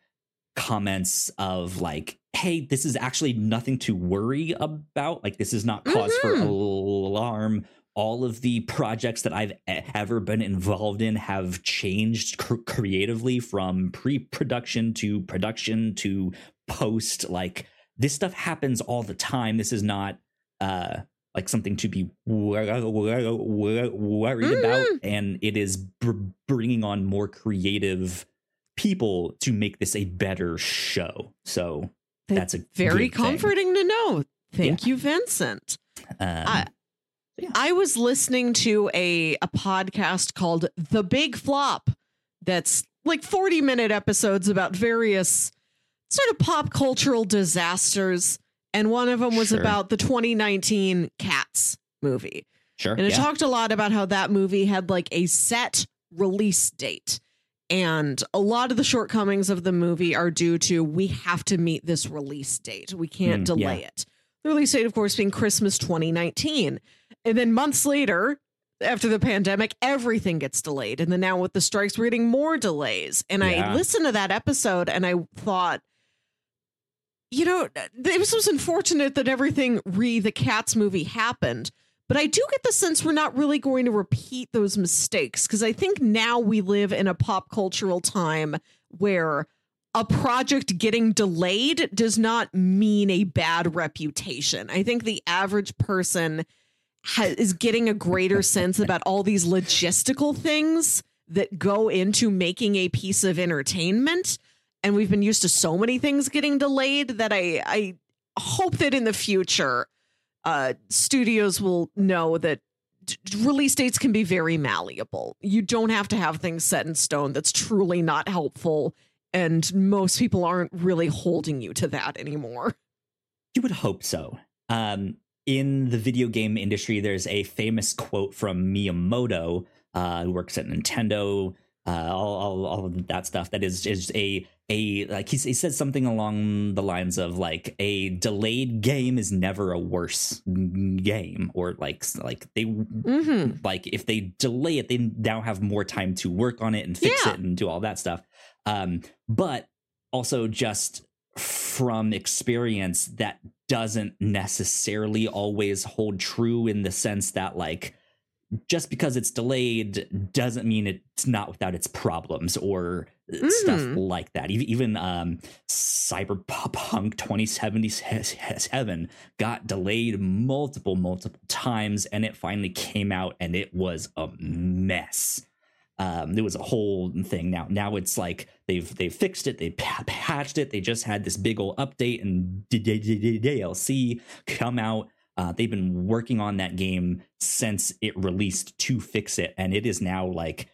comments of like, "Hey, this is actually nothing to worry about. Like, this is not cause for Mhm. alarm." All of the projects that I've e- ever been involved in have changed cr- creatively from pre-production to production to post. Like, this stuff happens all the time. This is not uh like something to be wor- wor- wor- worried about and it is br- bringing on more creative people to make this a better show so that's a Very good thing. comforting to know. Thank you, Vincent. um, I- I was listening to a a podcast called The Big Flop that's like 40 minute episodes about various sort of pop cultural disasters and one of them was Sure. about the 2019 Cats movie. sure And it yeah. talked a lot about how that movie had like a set release date. And a lot of the shortcomings of the movie are due to we have to meet this release date. We can't Mm, delay yeah. it. The release date, of course, being Christmas 2019. And then months later, after the pandemic, everything gets delayed. And then now with the strikes, we're getting more delays. And I listened to that episode and I thought, you know, it was just unfortunate that everything re the Cats movie happened. But I do get the sense we're not really going to repeat those mistakes because I think now we live in a pop cultural time where a project getting delayed does not mean a bad reputation. I think the average person ha- is getting a greater sense about all these logistical things that go into making a piece of entertainment. And we've been used to so many things getting delayed that I, I hope that in the future, uh, studios will know that d- release dates can be very malleable. You don't have to have things set in stone. That's truly not helpful. And most people aren't really holding you to that anymore. You would hope so. Um, in the video game industry, there's a famous quote from Miyamoto, uh, who works at Nintendo, uh, all, all, all of that stuff. That is is a a like he, he says something along the lines of like a delayed game is never a worse game, or like like they Mm-hmm. like if they delay it, they now have more time to work on it and fix Yeah. it and do all that stuff. Um, but also just from experience, that doesn't necessarily always hold true in the sense that like just because it's delayed doesn't mean it's not without its problems or stuff Mhm. like that. Even um, Cyberpunk 2077 got delayed multiple multiple times, and it finally came out, and it was a mess. Um, it was a whole thing. Now, now it's like they've they've fixed it, they pa- patched it. They just had this big old update and DLC come out. Uh, they've been working on that game since it released to fix it, and it is now like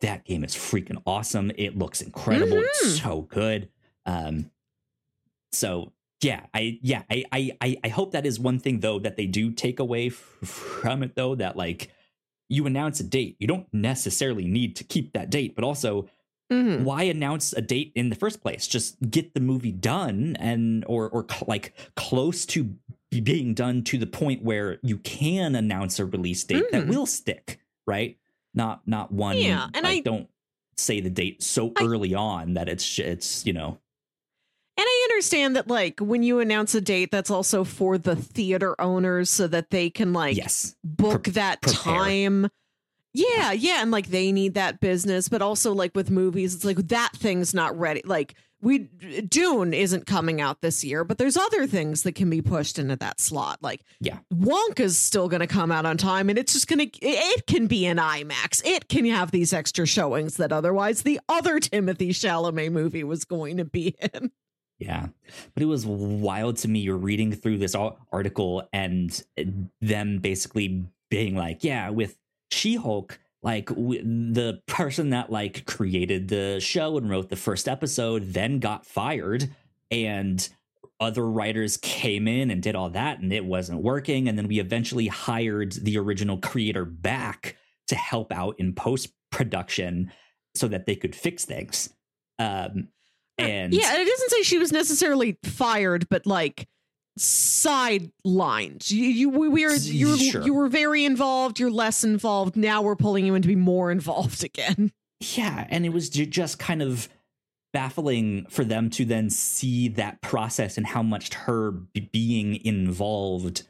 that game is freaking awesome. It looks incredible. It's so good. Um, so yeah, I yeah I, I I hope that is one thing though that they do take away from it though that like you announce a date, you don't necessarily need to keep that date, but also Mm-hmm. why announce a date in the first place just get the movie done and or or cl- like close to being done to the point where you can announce a release date that Mhm. will stick right not not one Yeah, and like, I- don't say the date so I- early on that it's it's you know And I understand that, like, when you announce a date, that's also for the theater owners so that they can, like, yes book Pre- that prepare. time. Yeah, yeah. And, like, they need that business. But also, like, with movies, it's like that thing's not ready. Like, we, Dune isn't coming out this year, but there's other things that can be pushed into that slot. Like, Yeah. Wonka's still going to come out on time and it's just going to, it can be an IMAX. It can have these extra showings that otherwise the other Timothée Chalamet movie was going to be in. Yeah. But it was wild to me. You're reading through this article and uh, them basically being like, yeah, with She Hulk, like w- the person that like created the show and wrote the first episode then got fired and other writers came in and did all that and it wasn't working and then we eventually hired the original creator back to help out in post production so that they could fix things. Um and yeah, and it doesn't say she was necessarily fired, but like sidelined. You, you we, are you Sure. you were very involved. You're less involved now. We're pulling you in to be more involved again. Yeah, and it was ju- just kind of baffling for them to then see that process and how much her being involved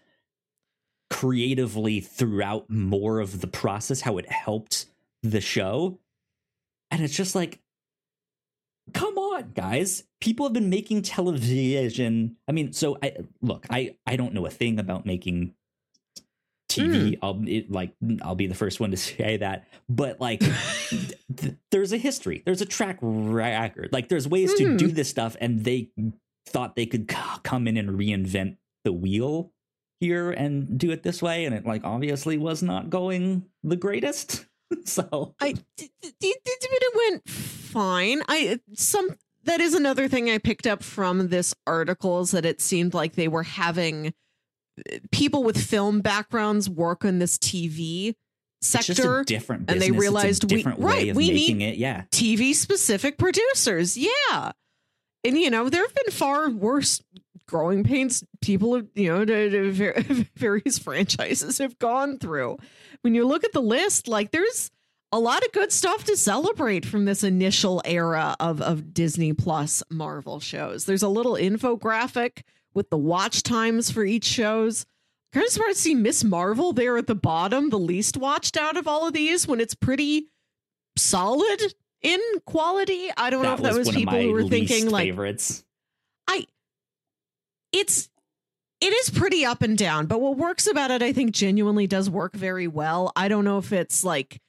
creatively throughout more of the process, how it helped the show. And it's just like, come on, guys. People have been making television. I mean, so I look, I I don't know a thing about making TV. I'll it, like I'll be the first one to say that. But like th- there's a history. There's a track record. Like there's ways to Mhm. do this stuff and they thought they could c- come in and reinvent the wheel here and do it this way and it like obviously was not going the greatest. so I it went fine. I some that is another thing I picked up from this article is that it seemed like they were having uh, people with film backgrounds work in this TV it's just a sector. different and business. they It's a realized we- right, we need- making it. Yeah. TV specific producers. Yeah. And, you know, there have been far worse growing pains people have, you know, to, to various franchises have gone through. When you look at the list, like there's a lot of good stuff to celebrate from this initial era of, of Disney Plus Marvel shows. There's a little infographic with the watch times for each shows. Kind of surprised to see Miss Marvel there at the bottom, the least watched out of all of these, when it's pretty solid in quality. I don't know if that was, was people who were thinking like favorites. It's it is pretty up and down, but what works about it, I think, genuinely does work very well. I don't know if it's like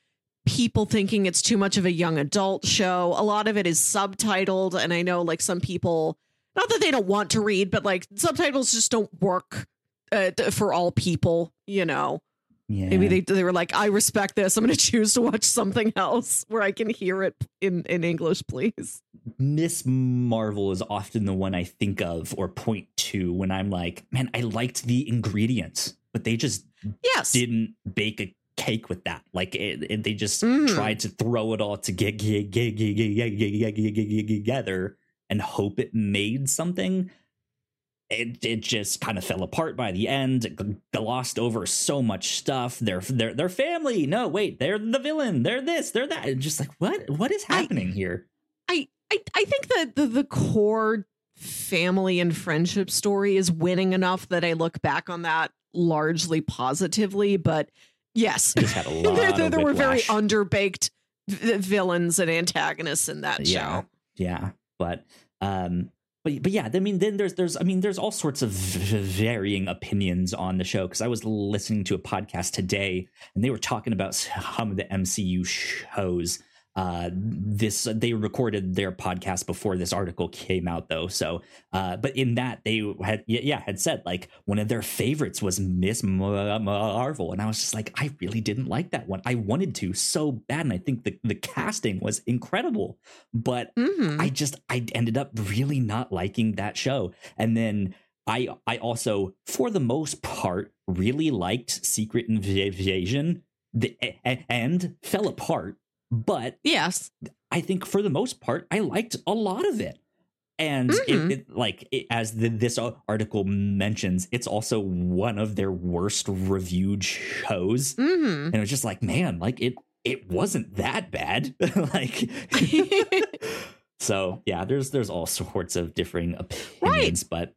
people thinking it's too much of a young adult show. A lot of it is subtitled, and I know like some people, not that they don't want to read, but like subtitles just don't work uh, for all people. You know, Yeah. maybe they they were like, I respect this. I'm going to choose to watch something else where I can hear it in in English, please. Miss Marvel is often the one I think of or point to when I'm like, man, I liked the ingredients, but they just yes. didn't bake a cake with that. Like it, it, they just mm. tried to throw it all together and hope it made something. It, it just kind of fell apart by the end. Glossed over so much stuff. Their their their family. No, wait, they're the villain. They're this. They're that. And just like what what is happening I, here? I, I think that the, the core family and friendship story is winning enough that I look back on that largely positively. But yes, had a lot. there, there, there were very underbaked v- villains and antagonists in that yeah show. yeah but um but, but yeah i mean then there's there's i mean there's all sorts of v- varying opinions on the show because i was listening to a podcast today and they were talking about some of the mcu shows uh this they recorded their podcast before this article came out though. So uh but in that they had yeah, had said like one of their favorites was miss marvel. And i was just like i really didn't like that one. I wanted to so bad. And i think the the casting was incredible. But hmm I just I ended up really not liking that show. And then I I also for the most part really liked Secret Invasion. The and fell apart, but yes. I think for the most part I liked a lot of it. And Mhm. it, it like it, as the, this article mentions, it's also one of their worst reviewed shows. hmm And it was just like, man, like it it wasn't that bad. like so yeah, there's there's all sorts of differing opinions, but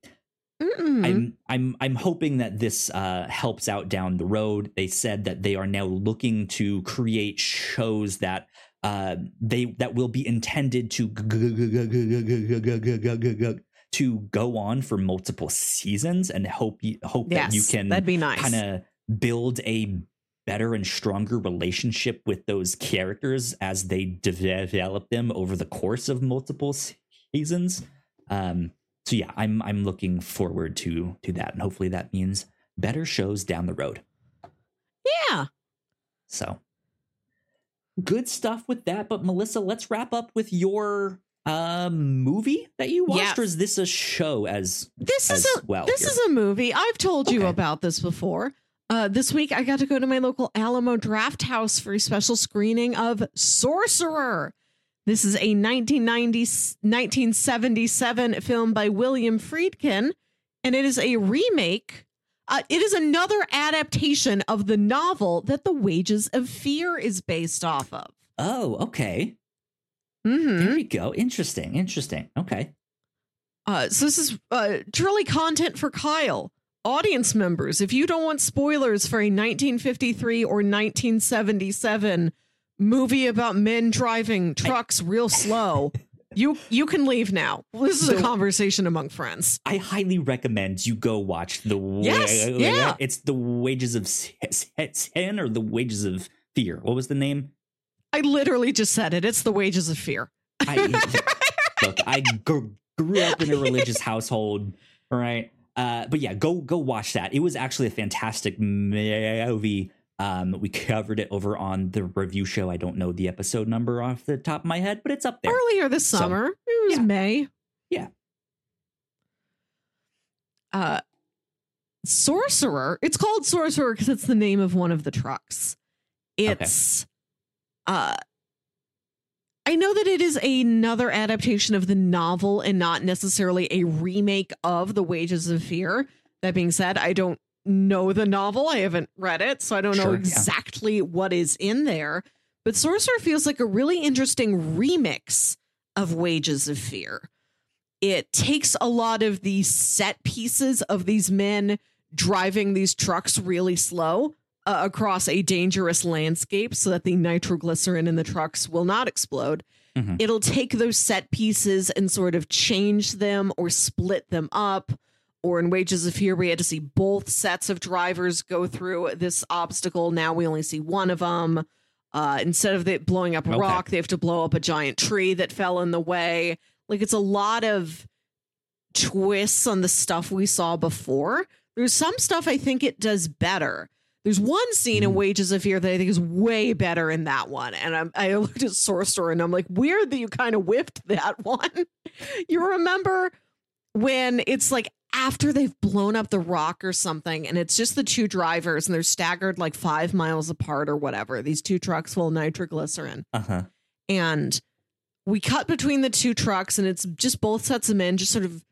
Mm-mm. I'm I'm I'm hoping that this uh, helps out down the road. They said that they are now looking to create shows that uh, they that will be intended to to go on for multiple seasons, and hope you hope yes, that you can that'd be nice. kind of build a better and stronger relationship with those characters as they develop them over the course of multiple seasons. Um, so yeah, I'm I'm looking forward to to that, and hopefully that means better shows down the road. yeah. So good stuff with that. But Melissa, let's wrap up with your uh, movie that you watched, Yes. or is this a show as This as is a well? this here? is a movie. I've told you about this before. Uh, this week, I got to go to my local Alamo Drafthouse for a special screening of Sorcerer. This is a 1990, 1977 film by William Friedkin, and it is a remake. Uh, it is another adaptation of the novel that The Wages of Fear is based off of. oh, okay. hmm There we go. Interesting. Interesting. Okay. Uh, so this is uh, truly content for Kyle. Audience members, if you don't want spoilers for a 1953 or 1977 movie about men driving trucks real slow, you you can leave now. This is a conversation among friends. I highly recommend you go watch the. Yes, wa- yeah. It's the wages of sin or the wages of fear. What was the name? I literally just said it. It's the wages of fear. I, look, I gr- grew up in a religious household, right? Uh, but yeah, go go watch that. It was actually a fantastic movie. Um, we covered it over on the review show. I don't know the episode number off the top of my head, but it's up there. Earlier this So, summer, it was yeah. May. Yeah. Uh, Sorcerer. It's called Sorcerer because it's the name of one of the trucks. It's uh I know that it is another adaptation of the novel and not necessarily a remake of The Wages of Fear. That being said, I don't know the novel. I haven't read it, so I don't know Sure, yeah. exactly what is in there. But Sorcerer feels like a really interesting remix of Wages of Fear. It takes a lot of the set pieces of these men driving these trucks really slow uh, across a dangerous landscape so that the nitroglycerin in the trucks will not explode Mhm. it'll take those set pieces and sort of change them or split them up. Or in Wages of Fear, we had to see both sets of drivers go through this obstacle. Now we only see one of them. Uh, instead of it blowing up a Okay. rock, they have to blow up a giant tree that fell in the way. Like it's a lot of twists on the stuff we saw before. There's some stuff I think it does better. There's one scene in Mhm. Wages of Fear that I think is way better in that one. And I'm, I looked at Source Story and I'm like, weird that you kind of whiffed that one. you remember when it's like after they've blown up the rock or something and it's just the two drivers and they're staggered like five miles apart or whatever, these two trucks full of nitroglycerin. Uh huh. and we cut between the two trucks and it's just both sets of men just sort of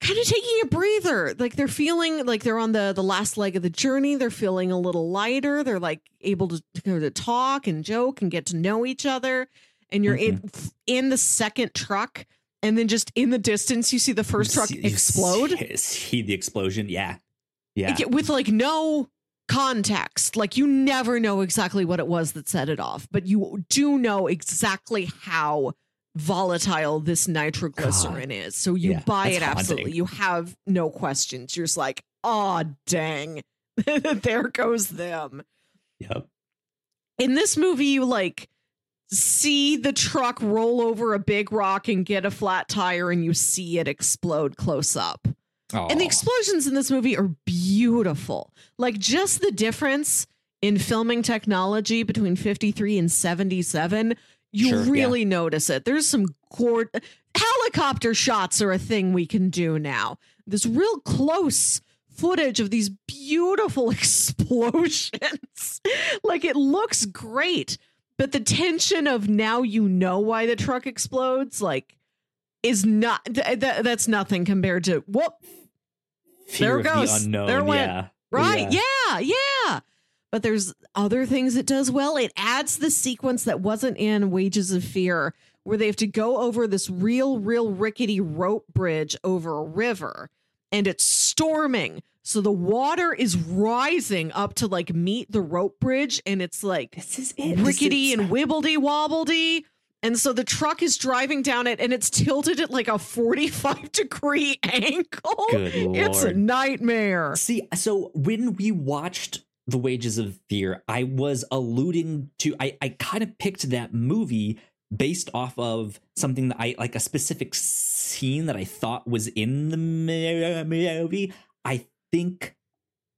kind of taking a breather. Like they're feeling like they're on the the last leg of the journey. They're feeling a little lighter. They're like able to, to, talk and joke and get to know each other. And you're in in the second truck and then just in the distance you see the first truck See- explode See, the explosion? Yeah. Yeah. With like no context. Like you never know exactly what it was that set it off, but you do know exactly how volatile this nitroglycerin is. So you Yeah, buy it absolutely. You have no questions. You're just like, oh dang. there goes them. Yep. In this movie, you like see the truck roll over a big rock and get a flat tire and you see it explode close up. And the explosions in this movie are beautiful. Like just the difference in filming technology between 53 and 77, you Sure, yeah. really notice it. There's some cord helicopter shots are a thing we can do now. This real close footage of these beautiful explosions. like it looks great, but the tension of now you know why the truck explodes like is not th- th- that's nothing compared to whoop Fear there goes. The unknown. There went. yeah. Right. Yeah. yeah. But there's other things it does well. It adds the sequence that wasn't in Wages of Fear, where they have to go over this real, real rickety rope bridge over a river and it's storming. So the water is rising up to like meet the rope bridge and it's like This is it. This rickety is- and wibbledy wobbledy. And so the truck is driving down it and it's tilted at like a 45 degree angle. Good It's a nightmare. See, so when we watched The Wages of Fear, I was alluding to I, I kind of picked that movie based off of something that I like a specific scene that I thought was in the movie. I think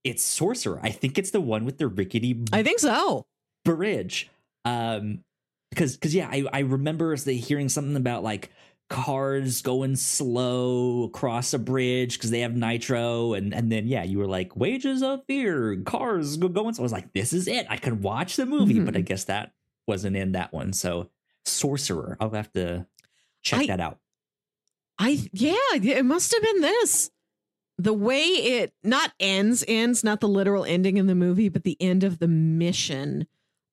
it's Sorcerer. I think it's the one with the rickety I think so. bridge. Um, because because yeah, I I remember hearing something about like cars going slow across a bridge because they have nitro and and then yeah you were like wages of fear cars go going so i was like this is it i could watch the movie but i Mhm. guess that wasn't in that one so sorcerer i'll have to check I- that out I yeah, it must have been this. The way it not ends ends not the literal ending in the movie, but the end of the mission.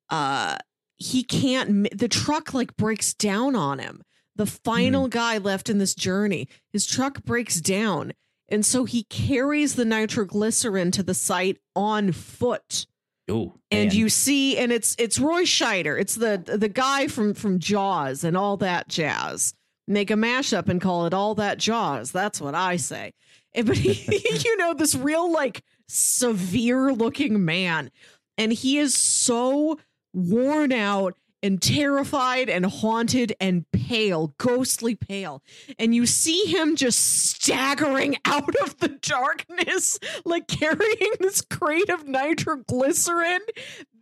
Uh he can't the truck like breaks down on him. The final guy left in this journey, his truck breaks down. And so he carries the nitroglycerin to the site on foot. oh and man. you see and it's it's roy scheider it's the the guy from from jaws and all that jazz make a mashup and call it all that jaws that's what i say but he, you know this real like severe looking man. And he is so worn out and terrified and haunted and pale ghostly pale. And you see him just staggering out of the darkness like carrying this crate of nitroglycerin.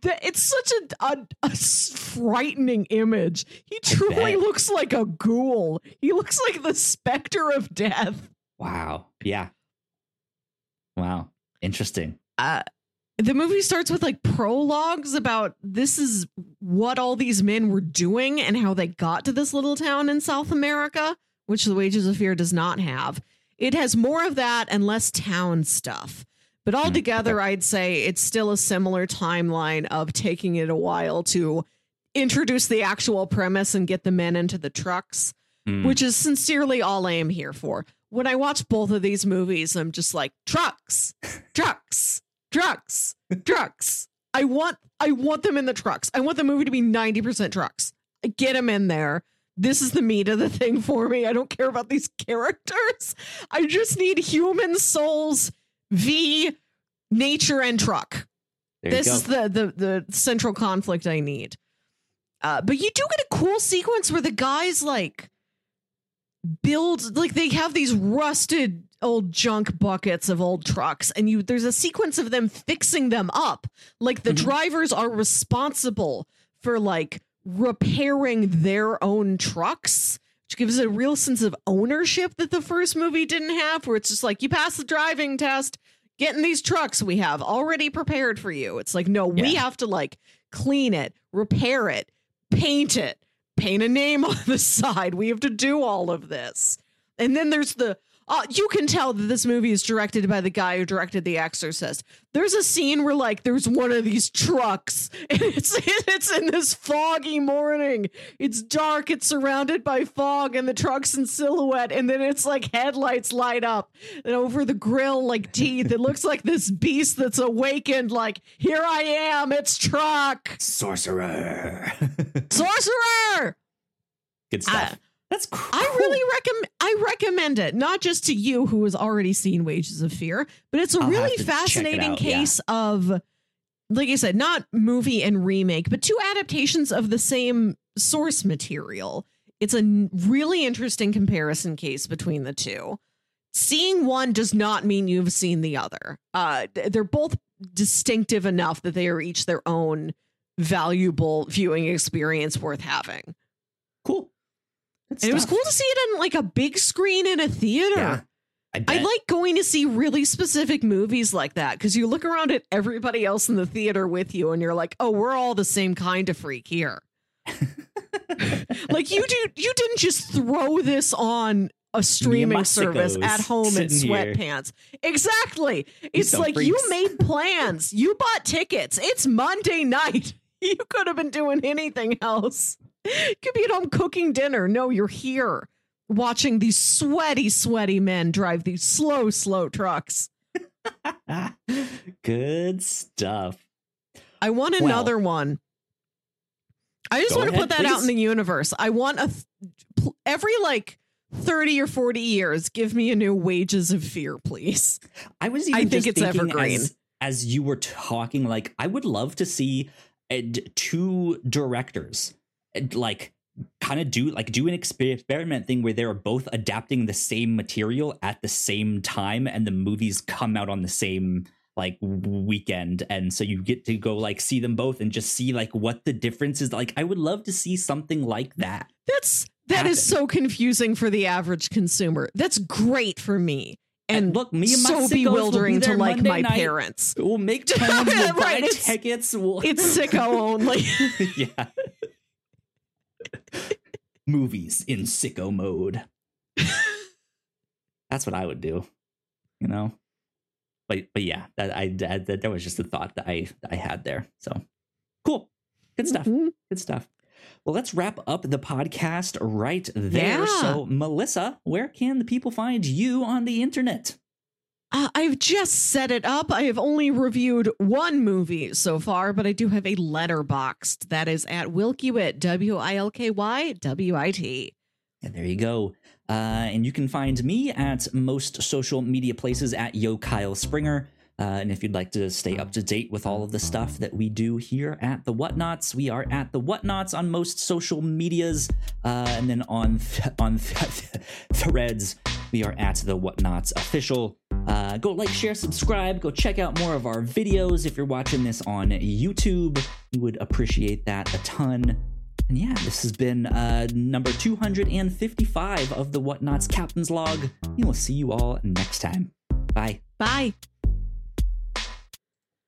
That it's such a a frightening image. He truly looks like a ghoul. He looks like the specter of death wow yeah wow interesting uh, the movie starts with like prologues about this is what all these men were doing and how they got to this little town in South America, which the Wages of Fear does not have. It has more of that and less town stuff. But altogether, I'd say it's still a similar timeline of taking it a while to introduce the actual premise and get the men into the trucks Hmm. which is sincerely all I am here for. When I watch both of these movies, I'm just like trucks, trucks, trucks, trucks. I want I want them in the trucks. I want the movie to be 90% trucks. Get them in there. this is the meat of the thing for me. I don't care about these characters. I just need human souls v nature and truck. There this is the, the the central conflict I need. Uh, but you do get a cool sequence where the guys like build like they have these rusted old junk buckets of old trucks and you there's a sequence of them fixing them up. Like the Mhm. drivers are responsible for like repairing their own trucks which gives it a real sense of ownership that the first movie didn't have where it's just like you pass the driving test. Get in these trucks we have already prepared for you. It's like no we have to like clean it repair it paint it paint a name on the side. We have to do all of this. And then there's the uh, you can tell that this movie is directed by the guy who directed The Exorcist. There's a scene where like there's one of these trucks and it's it's in this foggy morning. It's dark, it's surrounded by fog and the truck's in silhouette and then it's like headlights light up and over the grill like teeth. It looks like this beast that's awakened like here I am, it's truck. Sorcerer. Sorcerer. Good stuff. I- That's cool. I really recommend I recommend it, not just to you who has already seen Wages of Fear, but it's a I'll really have to check it fascinating out, yeah. case of like I said, not movie and remake, but two adaptations of the same source material. It's a really interesting comparison case between the two. Seeing one does not mean you've seen the other. Uh, th- they're both distinctive enough that they are each their own valuable viewing experience worth having. cool. It was cool to see it on like a big screen in a theater. Yeah. I, I like going to see really specific movies like that because you look around at everybody else in the theater with you and you're like, oh, we're all the same kind of freak here. like you do you didn't just throw this on a streaming service at home in sitting here. sweatpants. Exactly. It's like you made plans. you bought tickets. It's Monday night. You could have been doing anything else. You could be at home cooking dinner. No, you're here watching these sweaty, sweaty men drive these slow, slow trucks. Good stuff. I want Well- another one. I just want to ahead, put that out in the universe. I want a th- every like 30 or 40 years, give me a new wages of fear, please. I was I even think it's thinking evergreen. As, as you were talking, like I would love to see uh, two directors like kind of do like do an experiment thing where they're both adapting the same material at the same time and the movies come out on the same like weekend and so you get to go like see them both and just see like what the difference is like i would love to see something like that That's that is Happen. so confusing for the average consumer. That's great for me. And And look, me and my so will be bewildering to like Monday my night. parents. we'll make plans we'll buy it's- tickets we'll It's sicko only. yeah. Movies in sicko mode. That's what I would do, you know. But but yeah, that I that, that, that was just a thought that I that I had there. So cool, good stuff, Mhm. good stuff. Well, let's wrap up the podcast right there. Yeah. So, Melissa, where can the people find you on the internet? Uh, I've just set it up. I have only reviewed one movie so far, but I do have a Letterboxd that is at Wilkywit, W I L K Y W I T. And there you go. Uh, and you can find me at most social media places at Yo Kyle Springer. Uh, and if you'd like to stay up to date with all of the stuff that we do here at the Whatnauts, we are at the Whatnauts on most social medias, uh, and then on th- on th- Threads, we are at the Whatnauts official. Uh, go like, share, subscribe. Go check out more of our videos. If you're watching this on YouTube, we would appreciate that a ton. And yeah, this has been uh, number 255 of the Whatnauts Captain's Log. And we'll see you all next time. Bye. Bye.